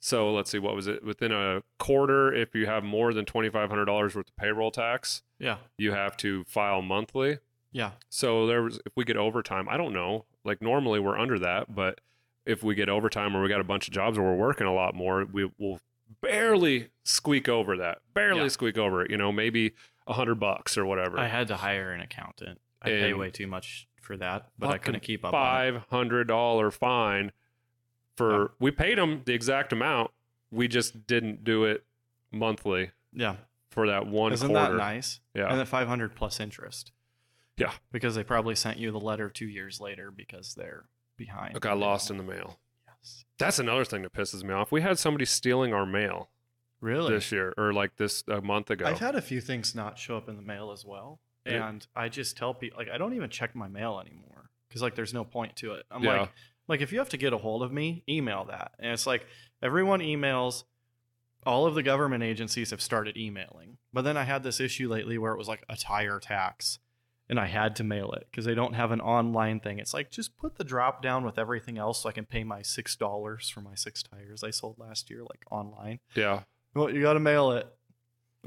So let's see, what was it? Within a quarter, if you have more than twenty five hundred dollars worth of payroll tax, Yeah. you have to file monthly. Yeah. So there was, if we get overtime, I don't know. Like normally we're under that, but if we get overtime or we got a bunch of jobs where we're working a lot more, we will barely squeak over that. Barely Yeah. squeak over it. You know, maybe a hundred bucks or whatever. I had to hire an accountant. I pay way too much for that, but I couldn't keep up five hundred dollar fine for Yeah. we paid them the exact amount. We just didn't do it monthly Yeah. for that one Isn't quarter. that nice? Yeah. And then 500 plus interest. Yeah. Because they probably sent you the letter two years later because they're behind. It got lost in the mail. Yes. That's another thing that pisses me off. We had somebody stealing our mail Really? this year, or like this a month ago. I've had a few things not show up in the mail as well. And I just tell people, like, I don't even check my mail anymore because, like, there's no point to it. I'm Yeah. like, like, if you have to get a hold of me, email that. And it's like everyone emails. All of the government agencies have started emailing. But then I had this issue lately where it was like a tire tax and I had to mail it because they don't have an online thing. It's like, just put the drop down with everything else so I can pay my $6 for my six tires I sold last year, like online. yeah. Well, you got to mail it.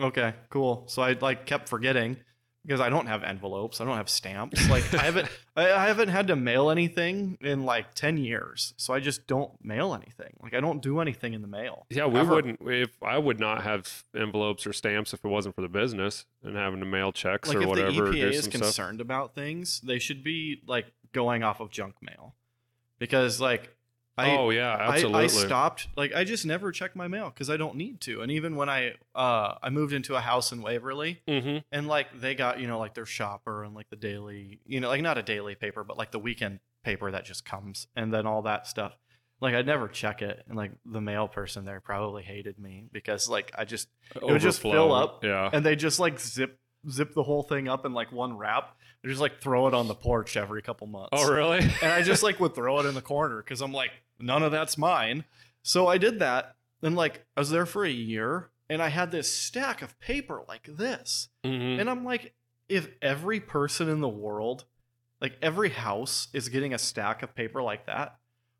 Okay, cool. So I like kept forgetting because I don't have envelopes. I don't have stamps. Like I haven't I, haven't had to mail anything in like 10 years. So I just don't mail anything. Like I don't do anything in the mail. Yeah, we Ever. wouldn't if I would not have envelopes or stamps if it wasn't for the business and having to mail checks Like or if whatever. the or EPA is some stuff. concerned about things, they should be like going off of junk mail. Because like I oh yeah, absolutely. I, I stopped like I just never check my mail because I don't need to. And even when I uh I moved into a house in Waverly, hmm and like they got you know like their shopper and like the daily you know like not a daily paper but like the weekend paper that just comes and then all that stuff like i'd never check it and like the mail person there probably hated me because like i just it would just fill up. Yeah. and they just like zip zip the whole thing up in like one wrap and just like throw it on the porch every couple months Oh really? and I just like would throw it in the corner because I'm like, none of that's mine. So I did that. And like, I was there for a year and I had this stack of paper like this. hmm And I'm like, if every person in the world, like every house is getting a stack of paper like that,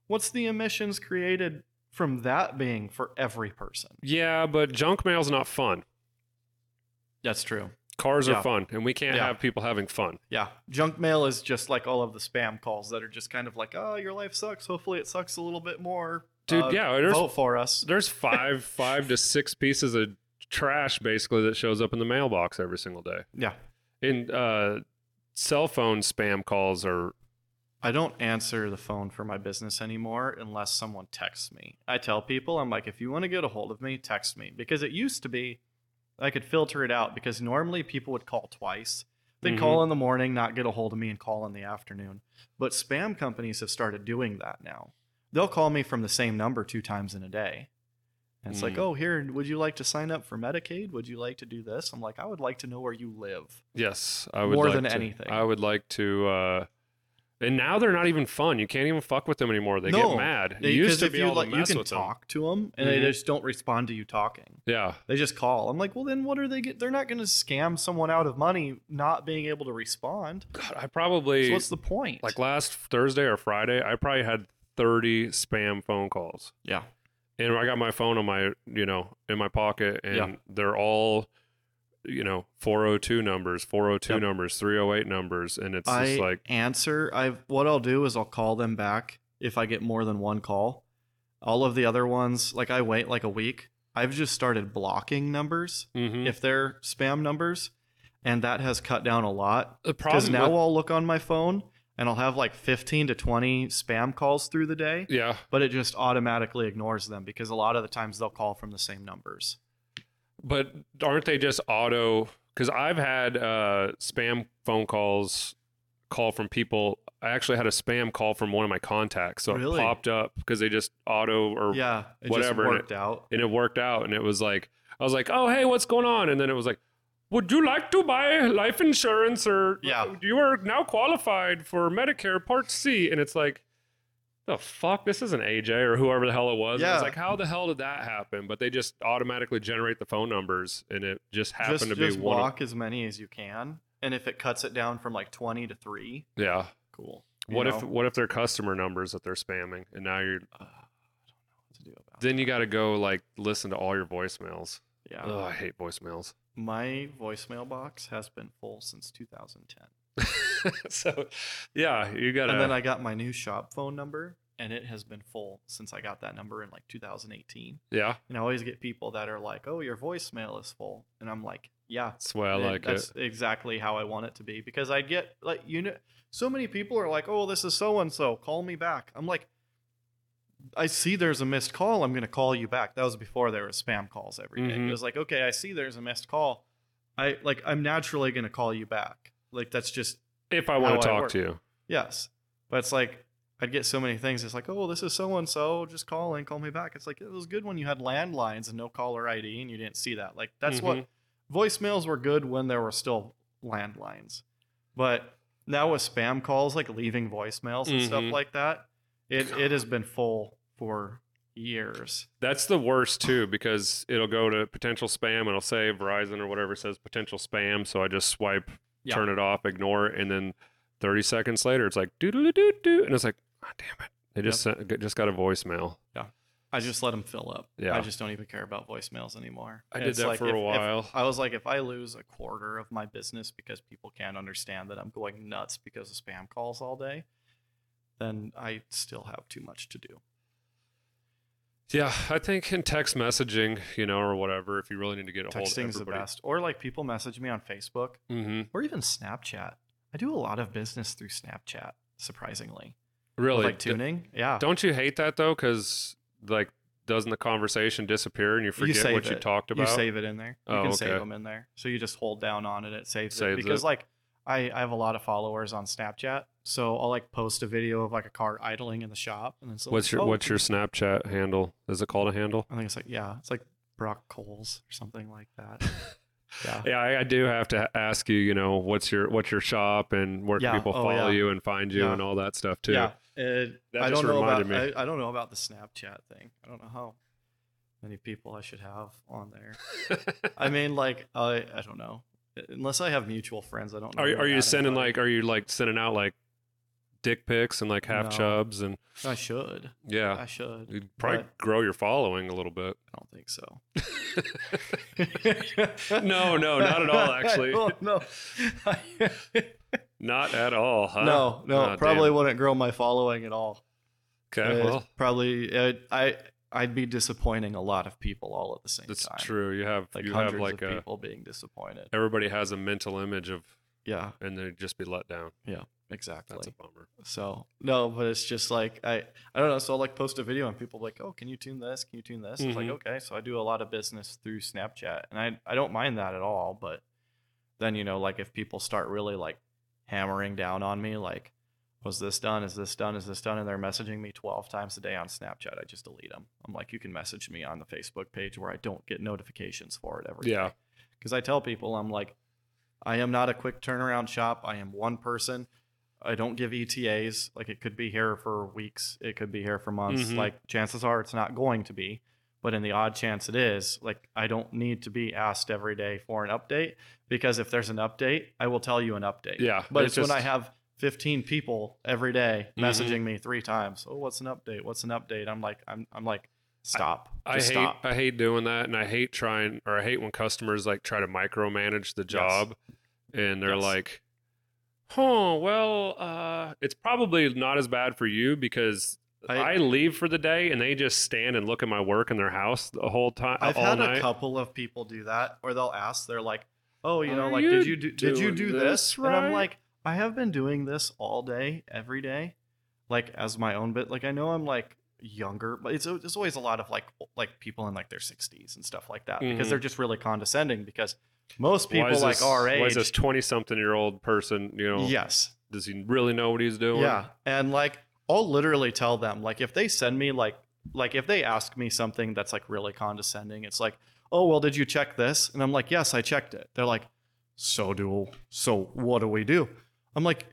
what's the emissions created from that being for every person? Yeah, but junk mail's not fun. That's true. Cars Yeah. are fun, and we can't Yeah. have people having fun. Yeah. Junk mail is just like all of the spam calls that are just kind of like, oh, your life sucks. Hopefully it sucks a little bit more. Dude, Uh, yeah, there's vote for us. there's five five to six pieces of trash basically that shows up in the mailbox every single day. Yeah. And uh, cell phone spam calls are I don't answer the phone for my business anymore unless someone texts me. I tell people, I'm like, if you want to get a hold of me, text me. Because it used to be I could filter it out because normally people would call twice. They'd Mhm. call in the morning, not get a hold of me, and call in the afternoon. But spam companies have started doing that now. They'll call me from the same number two times in a day. And it's like, Mm. oh, here, would you like to sign up for Medicaid? Would you like to do this? I'm like, I would like to know where you live. yes, I would More like than to- anything. I would like to. Uh, and now they're not even fun. You can't even fuck with them anymore. They No, get mad. Because used to be you able like, to you mess can with them. talk to them, and they Mhm. just don't respond to you talking. Yeah, They just call. I'm like, well, then what are they get? They're not going to scam someone out of money not being able to respond. God, I probably So what's the point? like last Thursday or Friday. I probably had thirty spam phone calls. yeah, and I got my phone on my, you know, in my pocket, and Yeah. they're all, you know, 402 numbers, 402 Yep. numbers, 308 numbers, and it's I just like, answer. I've what I'll do is I'll call them back if I get more than one call. All of the other ones, like I wait like a week. I've just started blocking numbers mhm. if they're spam numbers, and that has cut down a lot. Because now with- I'll look on my phone and I'll have like 15 to 20 spam calls through the day. yeah, but it just automatically ignores them because a lot of the times they'll call from the same numbers. But aren't they just auto? Because I've had uh, spam phone calls call from people. I actually had a spam call from one of my contacts, so Really? it popped up because they just auto or Yeah, it whatever, just and worked out. and it worked out and it was like i was like oh hey what's going on and then it was like would you like to buy life insurance or Yeah. you are now qualified for medicare part c and it's like the fuck? This isn't aj or whoever the hell it was. Yeah. it's like how the hell did that happen? But they just automatically generate the phone numbers and it just happened Just, to be just one of, as many as you can, and if it cuts it down from like 20 to three, yeah. Cool. What know? if what if they're customer numbers that they're spamming and now you're Uh, I don't know what to do about then you got to go like listen to all your voicemails. Yeah, oh i hate voicemails. My voicemail box has been full since 2010, so yeah you gotta and then I got my new shop phone number, and it has been full since I got that number in like 2018. yeah And I always get people that are like, "Oh, your voicemail is full," and I'm like, "Yeah, that's the way i like that's it exactly how I want it to be because I get like you know so many people are like, "Oh, this is so and so, call me back." I'm like I see there's a missed call, I'm going to call you back. That was before there were spam calls every day. Mhm. It was like, "Okay, I see there's a missed call. I like I'm naturally going to call you back." Like that's just if I want to talk to you. yes. But it's like I'd get so many things. It's like, "Oh, this is so and so, just call and call me back." It's like it was good when you had landlines and no caller ID and you didn't see that. Like that's what Mhm. voicemails were good when there were still landlines. But now with spam calls, like leaving voicemails and stuff Mhm. like that, it, it has been full for years. That's the worst too because it'll go to potential spam and it'll say Verizon or whatever says potential spam. So I just swipe, Yeah. turn it off, ignore it, and then 30 seconds later it's like doo doo doo doo, and it's like, oh, damn it, they just sent, just got a voicemail. Yeah, I just let them fill up. Yeah. I just don't even care about voicemails anymore. I And did that like for if- a if- while. I was like, if I lose a quarter of my business because people can't understand that I'm going nuts because of spam calls all day, then I still have too much to do. Yeah, I think in text messaging, you know, or whatever, if you really need to get a hold of Texting's the everybody. best. Or like people message me on Facebook Mm-hmm. or even Snapchat. I do a lot of business through Snapchat, surprisingly. Really, With, like D- tuning. Yeah. don't you hate that though? Because like, doesn't the conversation disappear and you forget save what you it. talked about? You save it in there. You Oh, can save okay. them in there. So you just hold down on it. It saves, Saves it. Because it. like I, I have a lot of followers on Snapchat. So I'll like post a video of like a car idling in the shop. And then someone what's your "Oh, What's your Snapchat handle? Is it called a handle? I think it's like, yeah, it's like Brock Coles or something like that. Yeah. Yeah, I, I do have to ask you. You know, what's your what's your shop and where can people oh, follow yeah. you and find you Yeah. and all that stuff too. Yeah. It, That I just don't know about reminded me. I, I don't know about the Snapchat thing. I don't know how many people I should have on there. I mean, like I I don't know. Unless I have mutual friends, I don't know. are you, are you sending like are you like sending out like dick pics and like half No. chubs and I should. yeah, I should. you'd probably but- grow your following a little bit. I don't think so. No, no, not at all, actually. oh, no. Not at all, huh? no, no, Ah, probably damn. wouldn't grow my following at all. Okay, Uh, well, probably uh, I I'd be disappointing a lot of people all at the same that's time. true. You have Like you hundreds have like of a people being disappointed. everybody has a mental image of, Yeah, and they just be let down. Yeah, exactly. That's a bummer. So no, but it's just like I I don't know. So I'll like post a video and people like, oh, can you tune this? Can you tune this? It's like Mhm. okay. So I do a lot of business through Snapchat, and I I don't mind that at all. But then you know, like if people start really like hammering down on me, like was this done? Is this done? Is this done? And they're messaging me twelve times a day on Snapchat. I just delete them. I'm like, you can message me on the Facebook page where I don't get notifications for it every Yeah. because I tell people I'm like, I am not a quick turnaround shop. I am one person. I don't give ETAs. Like it could be here for weeks. It could be here for months. Mhm. Like chances are it's not going to be. But in the odd chance it is, like I don't need to be asked every day for an update because if there's an update, I will tell you an update. Yeah, But it's it's, when I have 15 people every day Mhm. messaging me three times. Oh, what's an update? What's an update? I'm like, I'm, I'm like, stop. I Just hate stop. I hate doing that, and I hate trying or I hate when customers like try to micromanage the job, and they're Yes. like, "Oh, well, uh, it's probably not as bad for you because." I, I- leave for the day and they just stand and look at my work in their house the whole time. I've all had night. a couple of people do that, or they'll ask, they're like, "Oh, you know, Are like, you did you do did you do this this?" And I'm like, "I have been doing this all day, every day, like as my own bit. Like I know I'm like younger, but it's it's always a lot of like like people in like their 60s and stuff like that because Mhm. they're just really condescending. Because most people is like this- our Why is this twenty-something-year-old person? You know, yes, does he really know what he's doing? yeah, and like I'll literally tell them like if they send me like like if they ask me something that's like really condescending, it's like, oh well, did you check this? And I'm like, yes, I checked it. They're like, so do so what do we do? I'm like,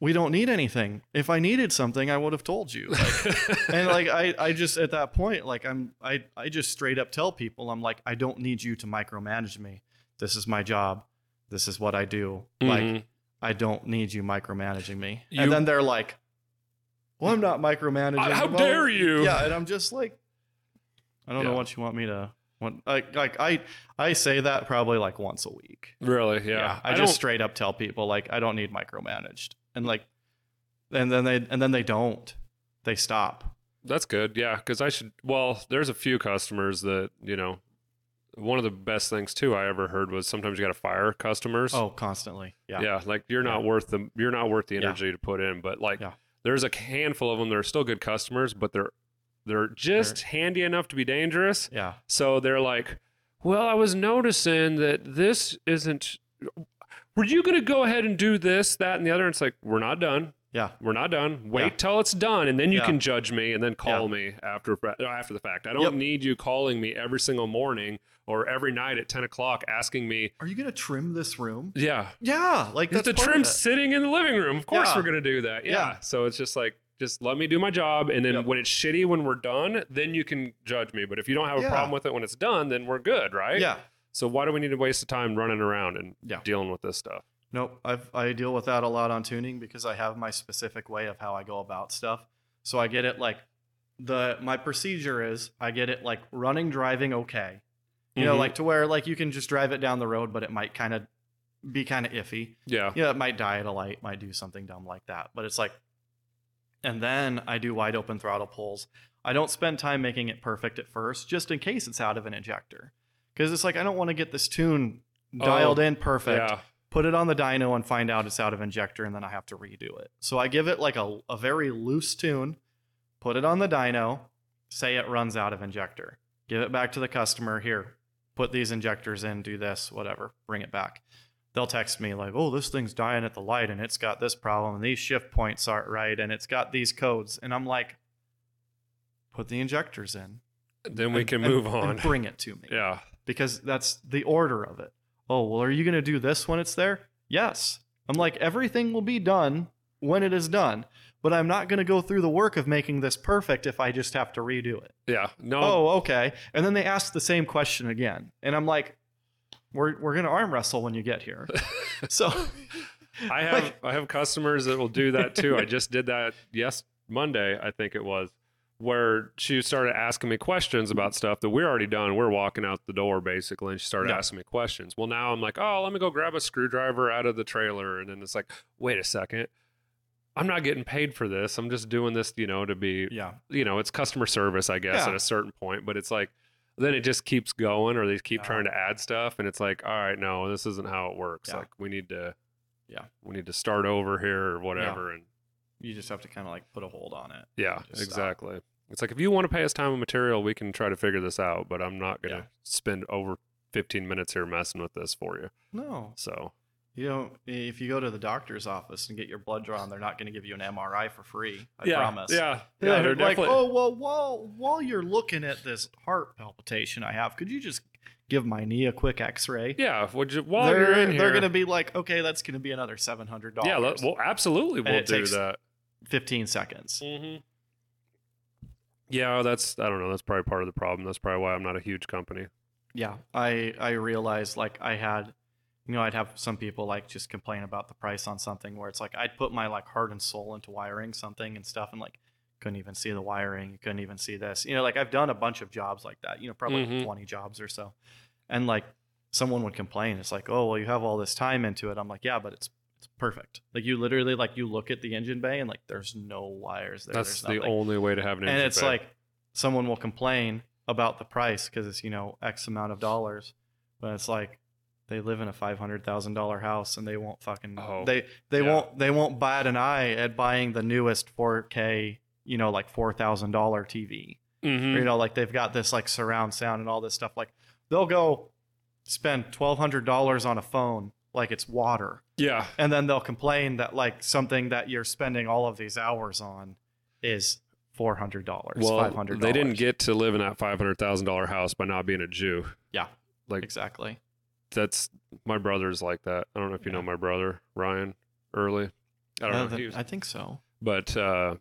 we don't need anything. If I needed something, I would have told you. Like, and like I, I just at that point, like I'm I, I just straight up tell people, I'm like, I don't need you to micromanage me. This is my job. This is what I do. Like Mhm. I don't need you micromanaging me. You- and then they're like, Well, I'm not micromanaging. Uh, how Well, dare you? Yeah, and I'm just like, I don't Yeah. know what you want me to. Want, like, like I, I say that probably like once a week. really, yeah. I, don't- just straight up tell people like I don't need micromanaged, and like, and then they and then they don't. They stop. That's good. Yeah, because I should. Well, there's a few customers that you know. One of the best things too I ever heard was sometimes you got to fire customers. Oh, constantly. Yeah. yeah, like you're not Yeah. worth the you're not worth the Yeah. energy to put in. But like, Yeah. there's a handful of them that are still good customers, but they're they're just handy enough to be dangerous. Yeah. So they're like, well, I was noticing that this isn't. Were you going to go ahead and do this, that, and the other? And it's like, we're not done. Yeah. We're not done. Wait Yeah. till it's done, and then you Yeah. can judge me, and then call Yeah. me after after the fact. I don't Yep. need you calling me every single morning or every night at ten o'clock asking me. Are you gonna trim this room? Yeah, Yeah. Like that's the part trim sitting in the living room? Of course Yeah. we're gonna do that. Yeah. Yeah. So it's just like, just let me do my job, and then Yep. when it's shitty when we're done, then you can judge me. But if you don't have a Yeah. problem with it when it's done, then we're good, right? Yeah. So why do we need to waste the time running around and Yeah. dealing with this stuff? Nope. I've, I deal with that a lot on tuning because I have my specific way of how I go about stuff. So I get it like the my procedure is I get it like running, driving, okay. You know, Mhm. like to where like you can just drive it down the road, but it might kind of be kind of iffy. Yeah. Yeah, it might die at a light, might do something dumb like that. But it's like, and then I do wide open throttle pulls. I don't spend time making it perfect at first, just in case it's out of an injector. Because it's like, I don't want to get this tune oh, dialed Oh, in perfect, Yeah. put it on the dyno and find out it's out of injector, and then I have to redo it. So I give it like a, a very loose tune, put it on the dyno, say it runs out of injector, give it back to the customer. Here, put these injectors in, do this, whatever, bring it back. They'll text me like, "Oh, this thing's dying at the light, and it's got this problem, and these shift points aren't right, and it's got these codes." And I'm like, "Put the injectors in, Then we and- can move and on. bring it to me." Yeah. Because that's the order of it. Oh, well, are you going to do this when it's there? Yes. I'm like, everything will be done when it is done, but I'm not going to go through the work of making this perfect if I just have to redo it. Yeah. No. Oh, okay. And then they ask the same question again. And I'm like, we're, we're going to arm wrestle when you get here. so, I have I have customers that will do that too. I just did that yes Monday, I think it was, where she started asking me questions about stuff that we're already done. We're walking out the door basically, and she started Yeah. asking me questions. Well, now I'm like, oh, let me go grab a screwdriver out of the trailer, and then it's like, wait a second. I'm not getting paid for this. I'm just doing this, you know, to be yeah. you know, it's customer service, I guess, Yeah. at a certain point, but it's like then it just keeps going or they keep Yeah. trying to add stuff and it's like, all right, no, this isn't how it works. Like we need to Yeah. we need to start over here or whatever and You just have to kind of like put a hold on it. yeah, Just stop. exactly. It's like if you want to pay us time and material, we can try to figure this out, but I'm not going to Yeah. spend over 15 minutes here messing with this for you. No. So, You know, if you go to the doctor's office and get your blood drawn, they're not going to give you an MRI for free. I yeah, promise. Yeah. Yeah, Yeah, they're like, definitely oh well, while while you're looking at this heart palpitation I have, could you just give my knee a quick X-ray? Yeah, would you while they're you're in here they're gonna be like, okay, that's gonna be another seven hundred dollars. Yeah, well absolutely we'll do takes- that. Fifteen seconds. Mm-hmm. Yeah, that's I don't know. That's probably part of the problem. That's probably why I'm not a huge company. Yeah, I I realized like I had, you know, I'd have some people like just complain about the price on something where it's like I'd put my like heart and soul into wiring something and stuff and like couldn't even see the wiring, you couldn't even see this. You know, like I've done a bunch of jobs like that. You know, probably Mhm. twenty jobs or so, and like someone would complain. It's like, oh well, you have all this time into it. I'm like, yeah, but it's it's perfect. Like you literally like you look at the engine bay and like there's no wires there. That's the only way to have an engine. and it's bay. like someone will complain about the price because it's you know x amount of dollars but it's like they live in a five hundred thousand dollar house and they won't fucking Oh, they they yeah. won't they won't bat an eye at buying the newest 4k you know like four thousand dollar tv Mhm. you know like they've got this like surround sound and all this stuff like they'll go spend twelve hundred dollars on a phone like it's water yeah, and then they'll complain that like something that you're spending all of these hours on is four hundred dollars, well, five hundred. they didn't get to live in that five hundred thousand dollar house by not being a Jew. Yeah. like exactly. that's my brother's like that. I don't know if you Yeah. know my brother Ryan Early. I don't Uh, know, th- he was- I think so. but uh,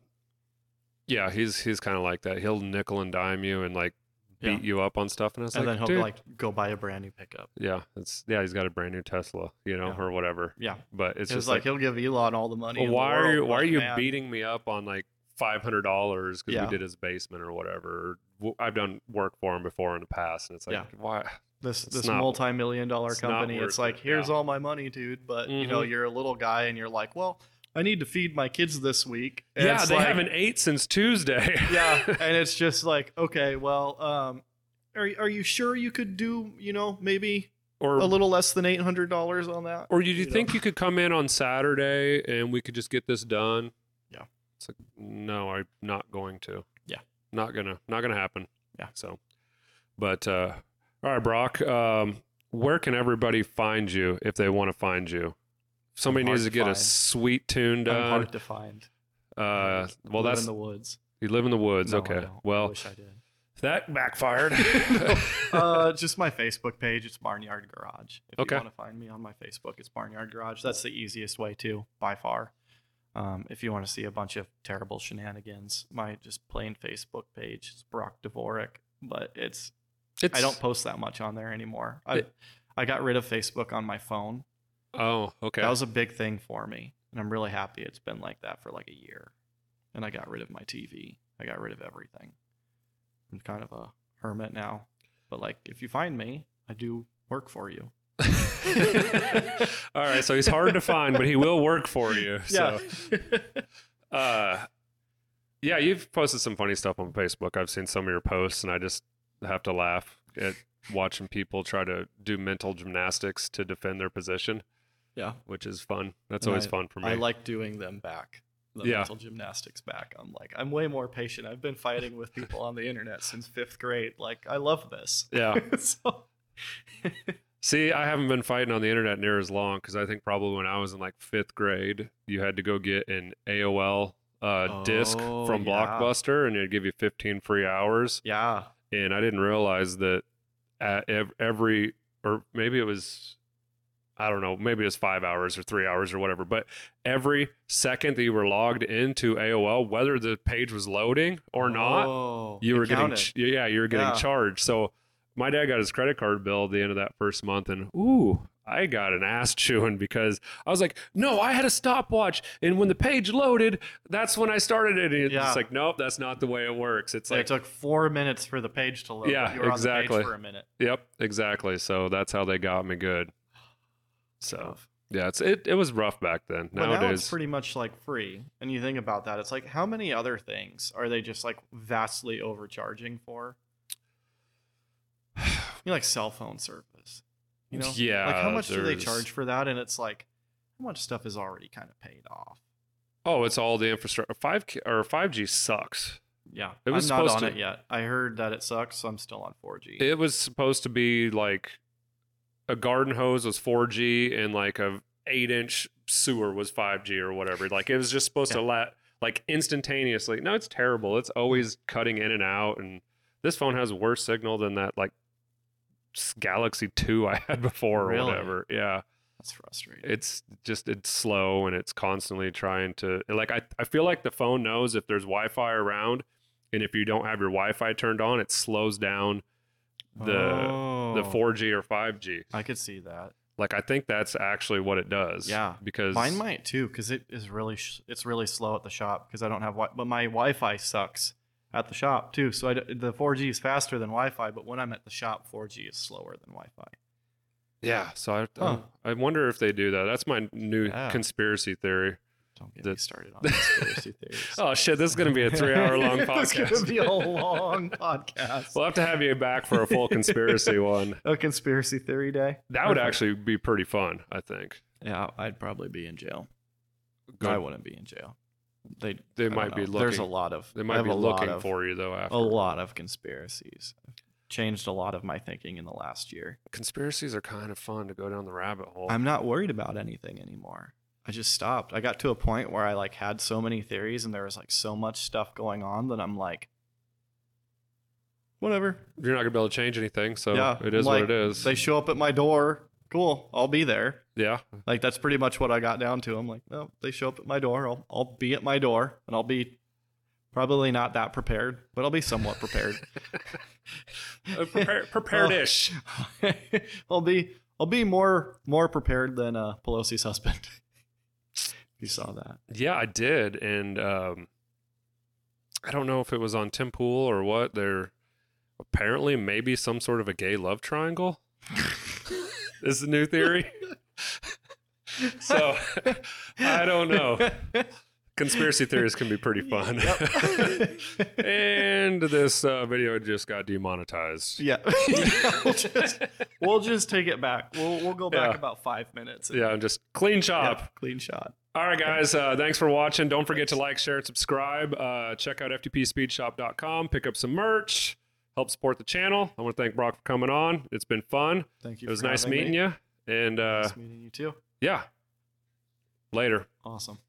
yeah, he's he's kind of like that. He'll nickel and dime you and like Yeah. beat you up on stuff, and it's and like, then he'll dude, like go buy a brand new pickup. yeah, it's yeah, he's got a brand new Tesla, you know, Yeah. or whatever. Yeah, But it's it's, just like, like, he'll give Elon all the money. well, in the why are you why but are you man, beating me up on like five hundred dollars because Yeah. we did his basement or whatever? I've done work for him before in the past, and it's like, Yeah. why? this it's this not- multi-million dollar company? It's worth like it, here's yeah. all my money, dude. But you know, Mhm. you're a little guy, and you're like, well, I need to feed my kids this week. And yeah, they like- haven't ate since Tuesday. yeah and it's just like okay well um are, are you sure you could do you know maybe or a little less than $800 on that Or do you, know? think you could come in on Saturday and we could just get this done? Yeah. It's like no, I'm not going to. Yeah. Not gonna not gonna happen. Yeah. So but uh all right, Brock, um where can everybody find you if they want to find you? Somebody needs to to get a sweet tune i'm done. hard to find Uh well Live that's in the woods you live in the woods, No, okay. don't. I Well wish i did that backfired. uh, just my Facebook page. It's Barnyard Garage. If Okay. you want to find me on my Facebook, it's Barnyard Garage. That's the easiest way to, by far. Um, if you want to see a bunch of terrible shenanigans, my just plain Facebook page is Brock Dvorak. But it's it's I don't post that much on there anymore. I It- I got rid of Facebook on my phone. Oh, okay. That was a big thing for me, and I'm really happy it's been like that for like a year. And I got rid of my TV. I got rid of everything. I'm kind of a hermit now. But like if you find me, I do work for you. All right, so he's hard to find, but he will work for you. So. Uh, yeah, you've posted some funny stuff on Facebook. I've seen some of your posts, and I just have to laugh at watching people try to do mental gymnastics to defend their position, yeah. which is fun. That's And always I- fun for me. I like doing them back. The Yeah. mental gymnastics back. I'm like, I'm way more patient. I've been fighting with people on the internet since fifth grade. Like, I love this. yeah. so, See, I haven't been fighting on the internet near as long because I think probably when I was in like fifth grade, you had to go get an AOL uh, disc Oh, from yeah. Blockbuster, and it'd give you 15 free hours. yeah. and I didn't realize that at ev- every or maybe it was I don't know, maybe it was five hours or three hours or whatever, but every second that you were logged into AOL, whether the page was loading or not, Oh, you were getting ch- yeah, you were getting Yeah. charged. So my dad got his credit card bill at the end of that first month, and ooh, I got an ass chewing because I was like, no, I had a stopwatch. And when the page loaded, that's when I started it. And it's Yeah. like, nope, that's not the way it works. It's like, it took four minutes for the page to load. Yeah, you were on the exactly. page for a minute. yep, exactly. So that's how they got me good. So yeah, it's it, it was rough back then. But now it's Nowadays, pretty much like free. And you think about that, it's like how many other things are they just like vastly overcharging for? You know, like cell phone service. You know? yeah. Like how much do they charge for that? And it's like how much stuff is already kind of paid off. Oh, it's all the infrastructure. Five or five G sucks. Yeah. It was I'm not on to- it yet. I heard that it sucks, so I'm still on 4G. It was supposed to be like a garden hose was 4G and like a eight inch sewer was 5G or whatever. Like it was just supposed to let like instantaneously. No, it's terrible. It's always cutting in and out. And this phone has worse signal than that like Galaxy 2 I had before or Really? whatever. Yeah. That's frustrating. It's just it's slow and it's constantly trying to like I, I feel like the phone knows if there's Wi-Fi around and if you don't have your Wi-Fi turned on, it slows down the the Oh, 4G or 5G. I could see that. Like I think that's actually what it does. Yeah. Because Mine might too, because it is really sh- it's really slow at the shop because I don't have wi- but my Wi-Fi sucks at the shop too. So I d the 4G is faster than Wi-Fi, but when I'm at the shop, 4G is slower than Wi-Fi. yeah. So I Huh. I wonder if they do that. That's my new Yeah. conspiracy theory. Don't get The- me started on conspiracy theories. Oh shit! This is gonna be a three-hour-long podcast. it's podcast. gonna be a long podcast. we'll have to have you back for a full conspiracy one. a conspiracy theory day. That would actually be pretty fun. I think. Yeah, I'd probably be in jail. Good. I wouldn't be in jail. They They I might be know. There's a looking- lot of They might be looking of- for you though. After a lot of conspiracies. I've changed a lot of my thinking in the last year. conspiracies are kind of fun to go down the rabbit hole. I'm not worried about anything anymore. I just stopped. I got to a point where I like had so many theories and there was like so much stuff going on that I'm like whatever. You're not gonna be able to change anything, so yeah. it is like, what it is. They show up at my door. Cool. I'll be there. yeah, Like that's pretty much what I got down to. I'm like, no, they show up at my door. I'll I'll be at my door and I'll be probably not that prepared, but I'll be somewhat prepared. Uh, prepare, prepared-ish. I'll be I'll be more more prepared than uh, Pelosi's husband. You saw that. Yeah, I did, and um, I don't know if it was on Tim Pool or what. There apparently maybe some sort of a gay love triangle. is the new theory. so I don't know. Conspiracy theories can be pretty fun. and this uh, video just got demonetized. Yeah, we'll just we'll just take it back. We'll we'll go back Yeah. about five minutes. and- Yeah, just clean chop. Yep, clean shot. All right, guys. Uh, thanks for watching. Don't forget to like, share, and subscribe. Uh, check out ftpspeedshop.com. Pick up some merch. Help support the channel. I want to thank Brock for coming on. It's been fun. Thank you. It was for nice meeting me. you. And uh, Nice meeting you too. yeah, later. Awesome.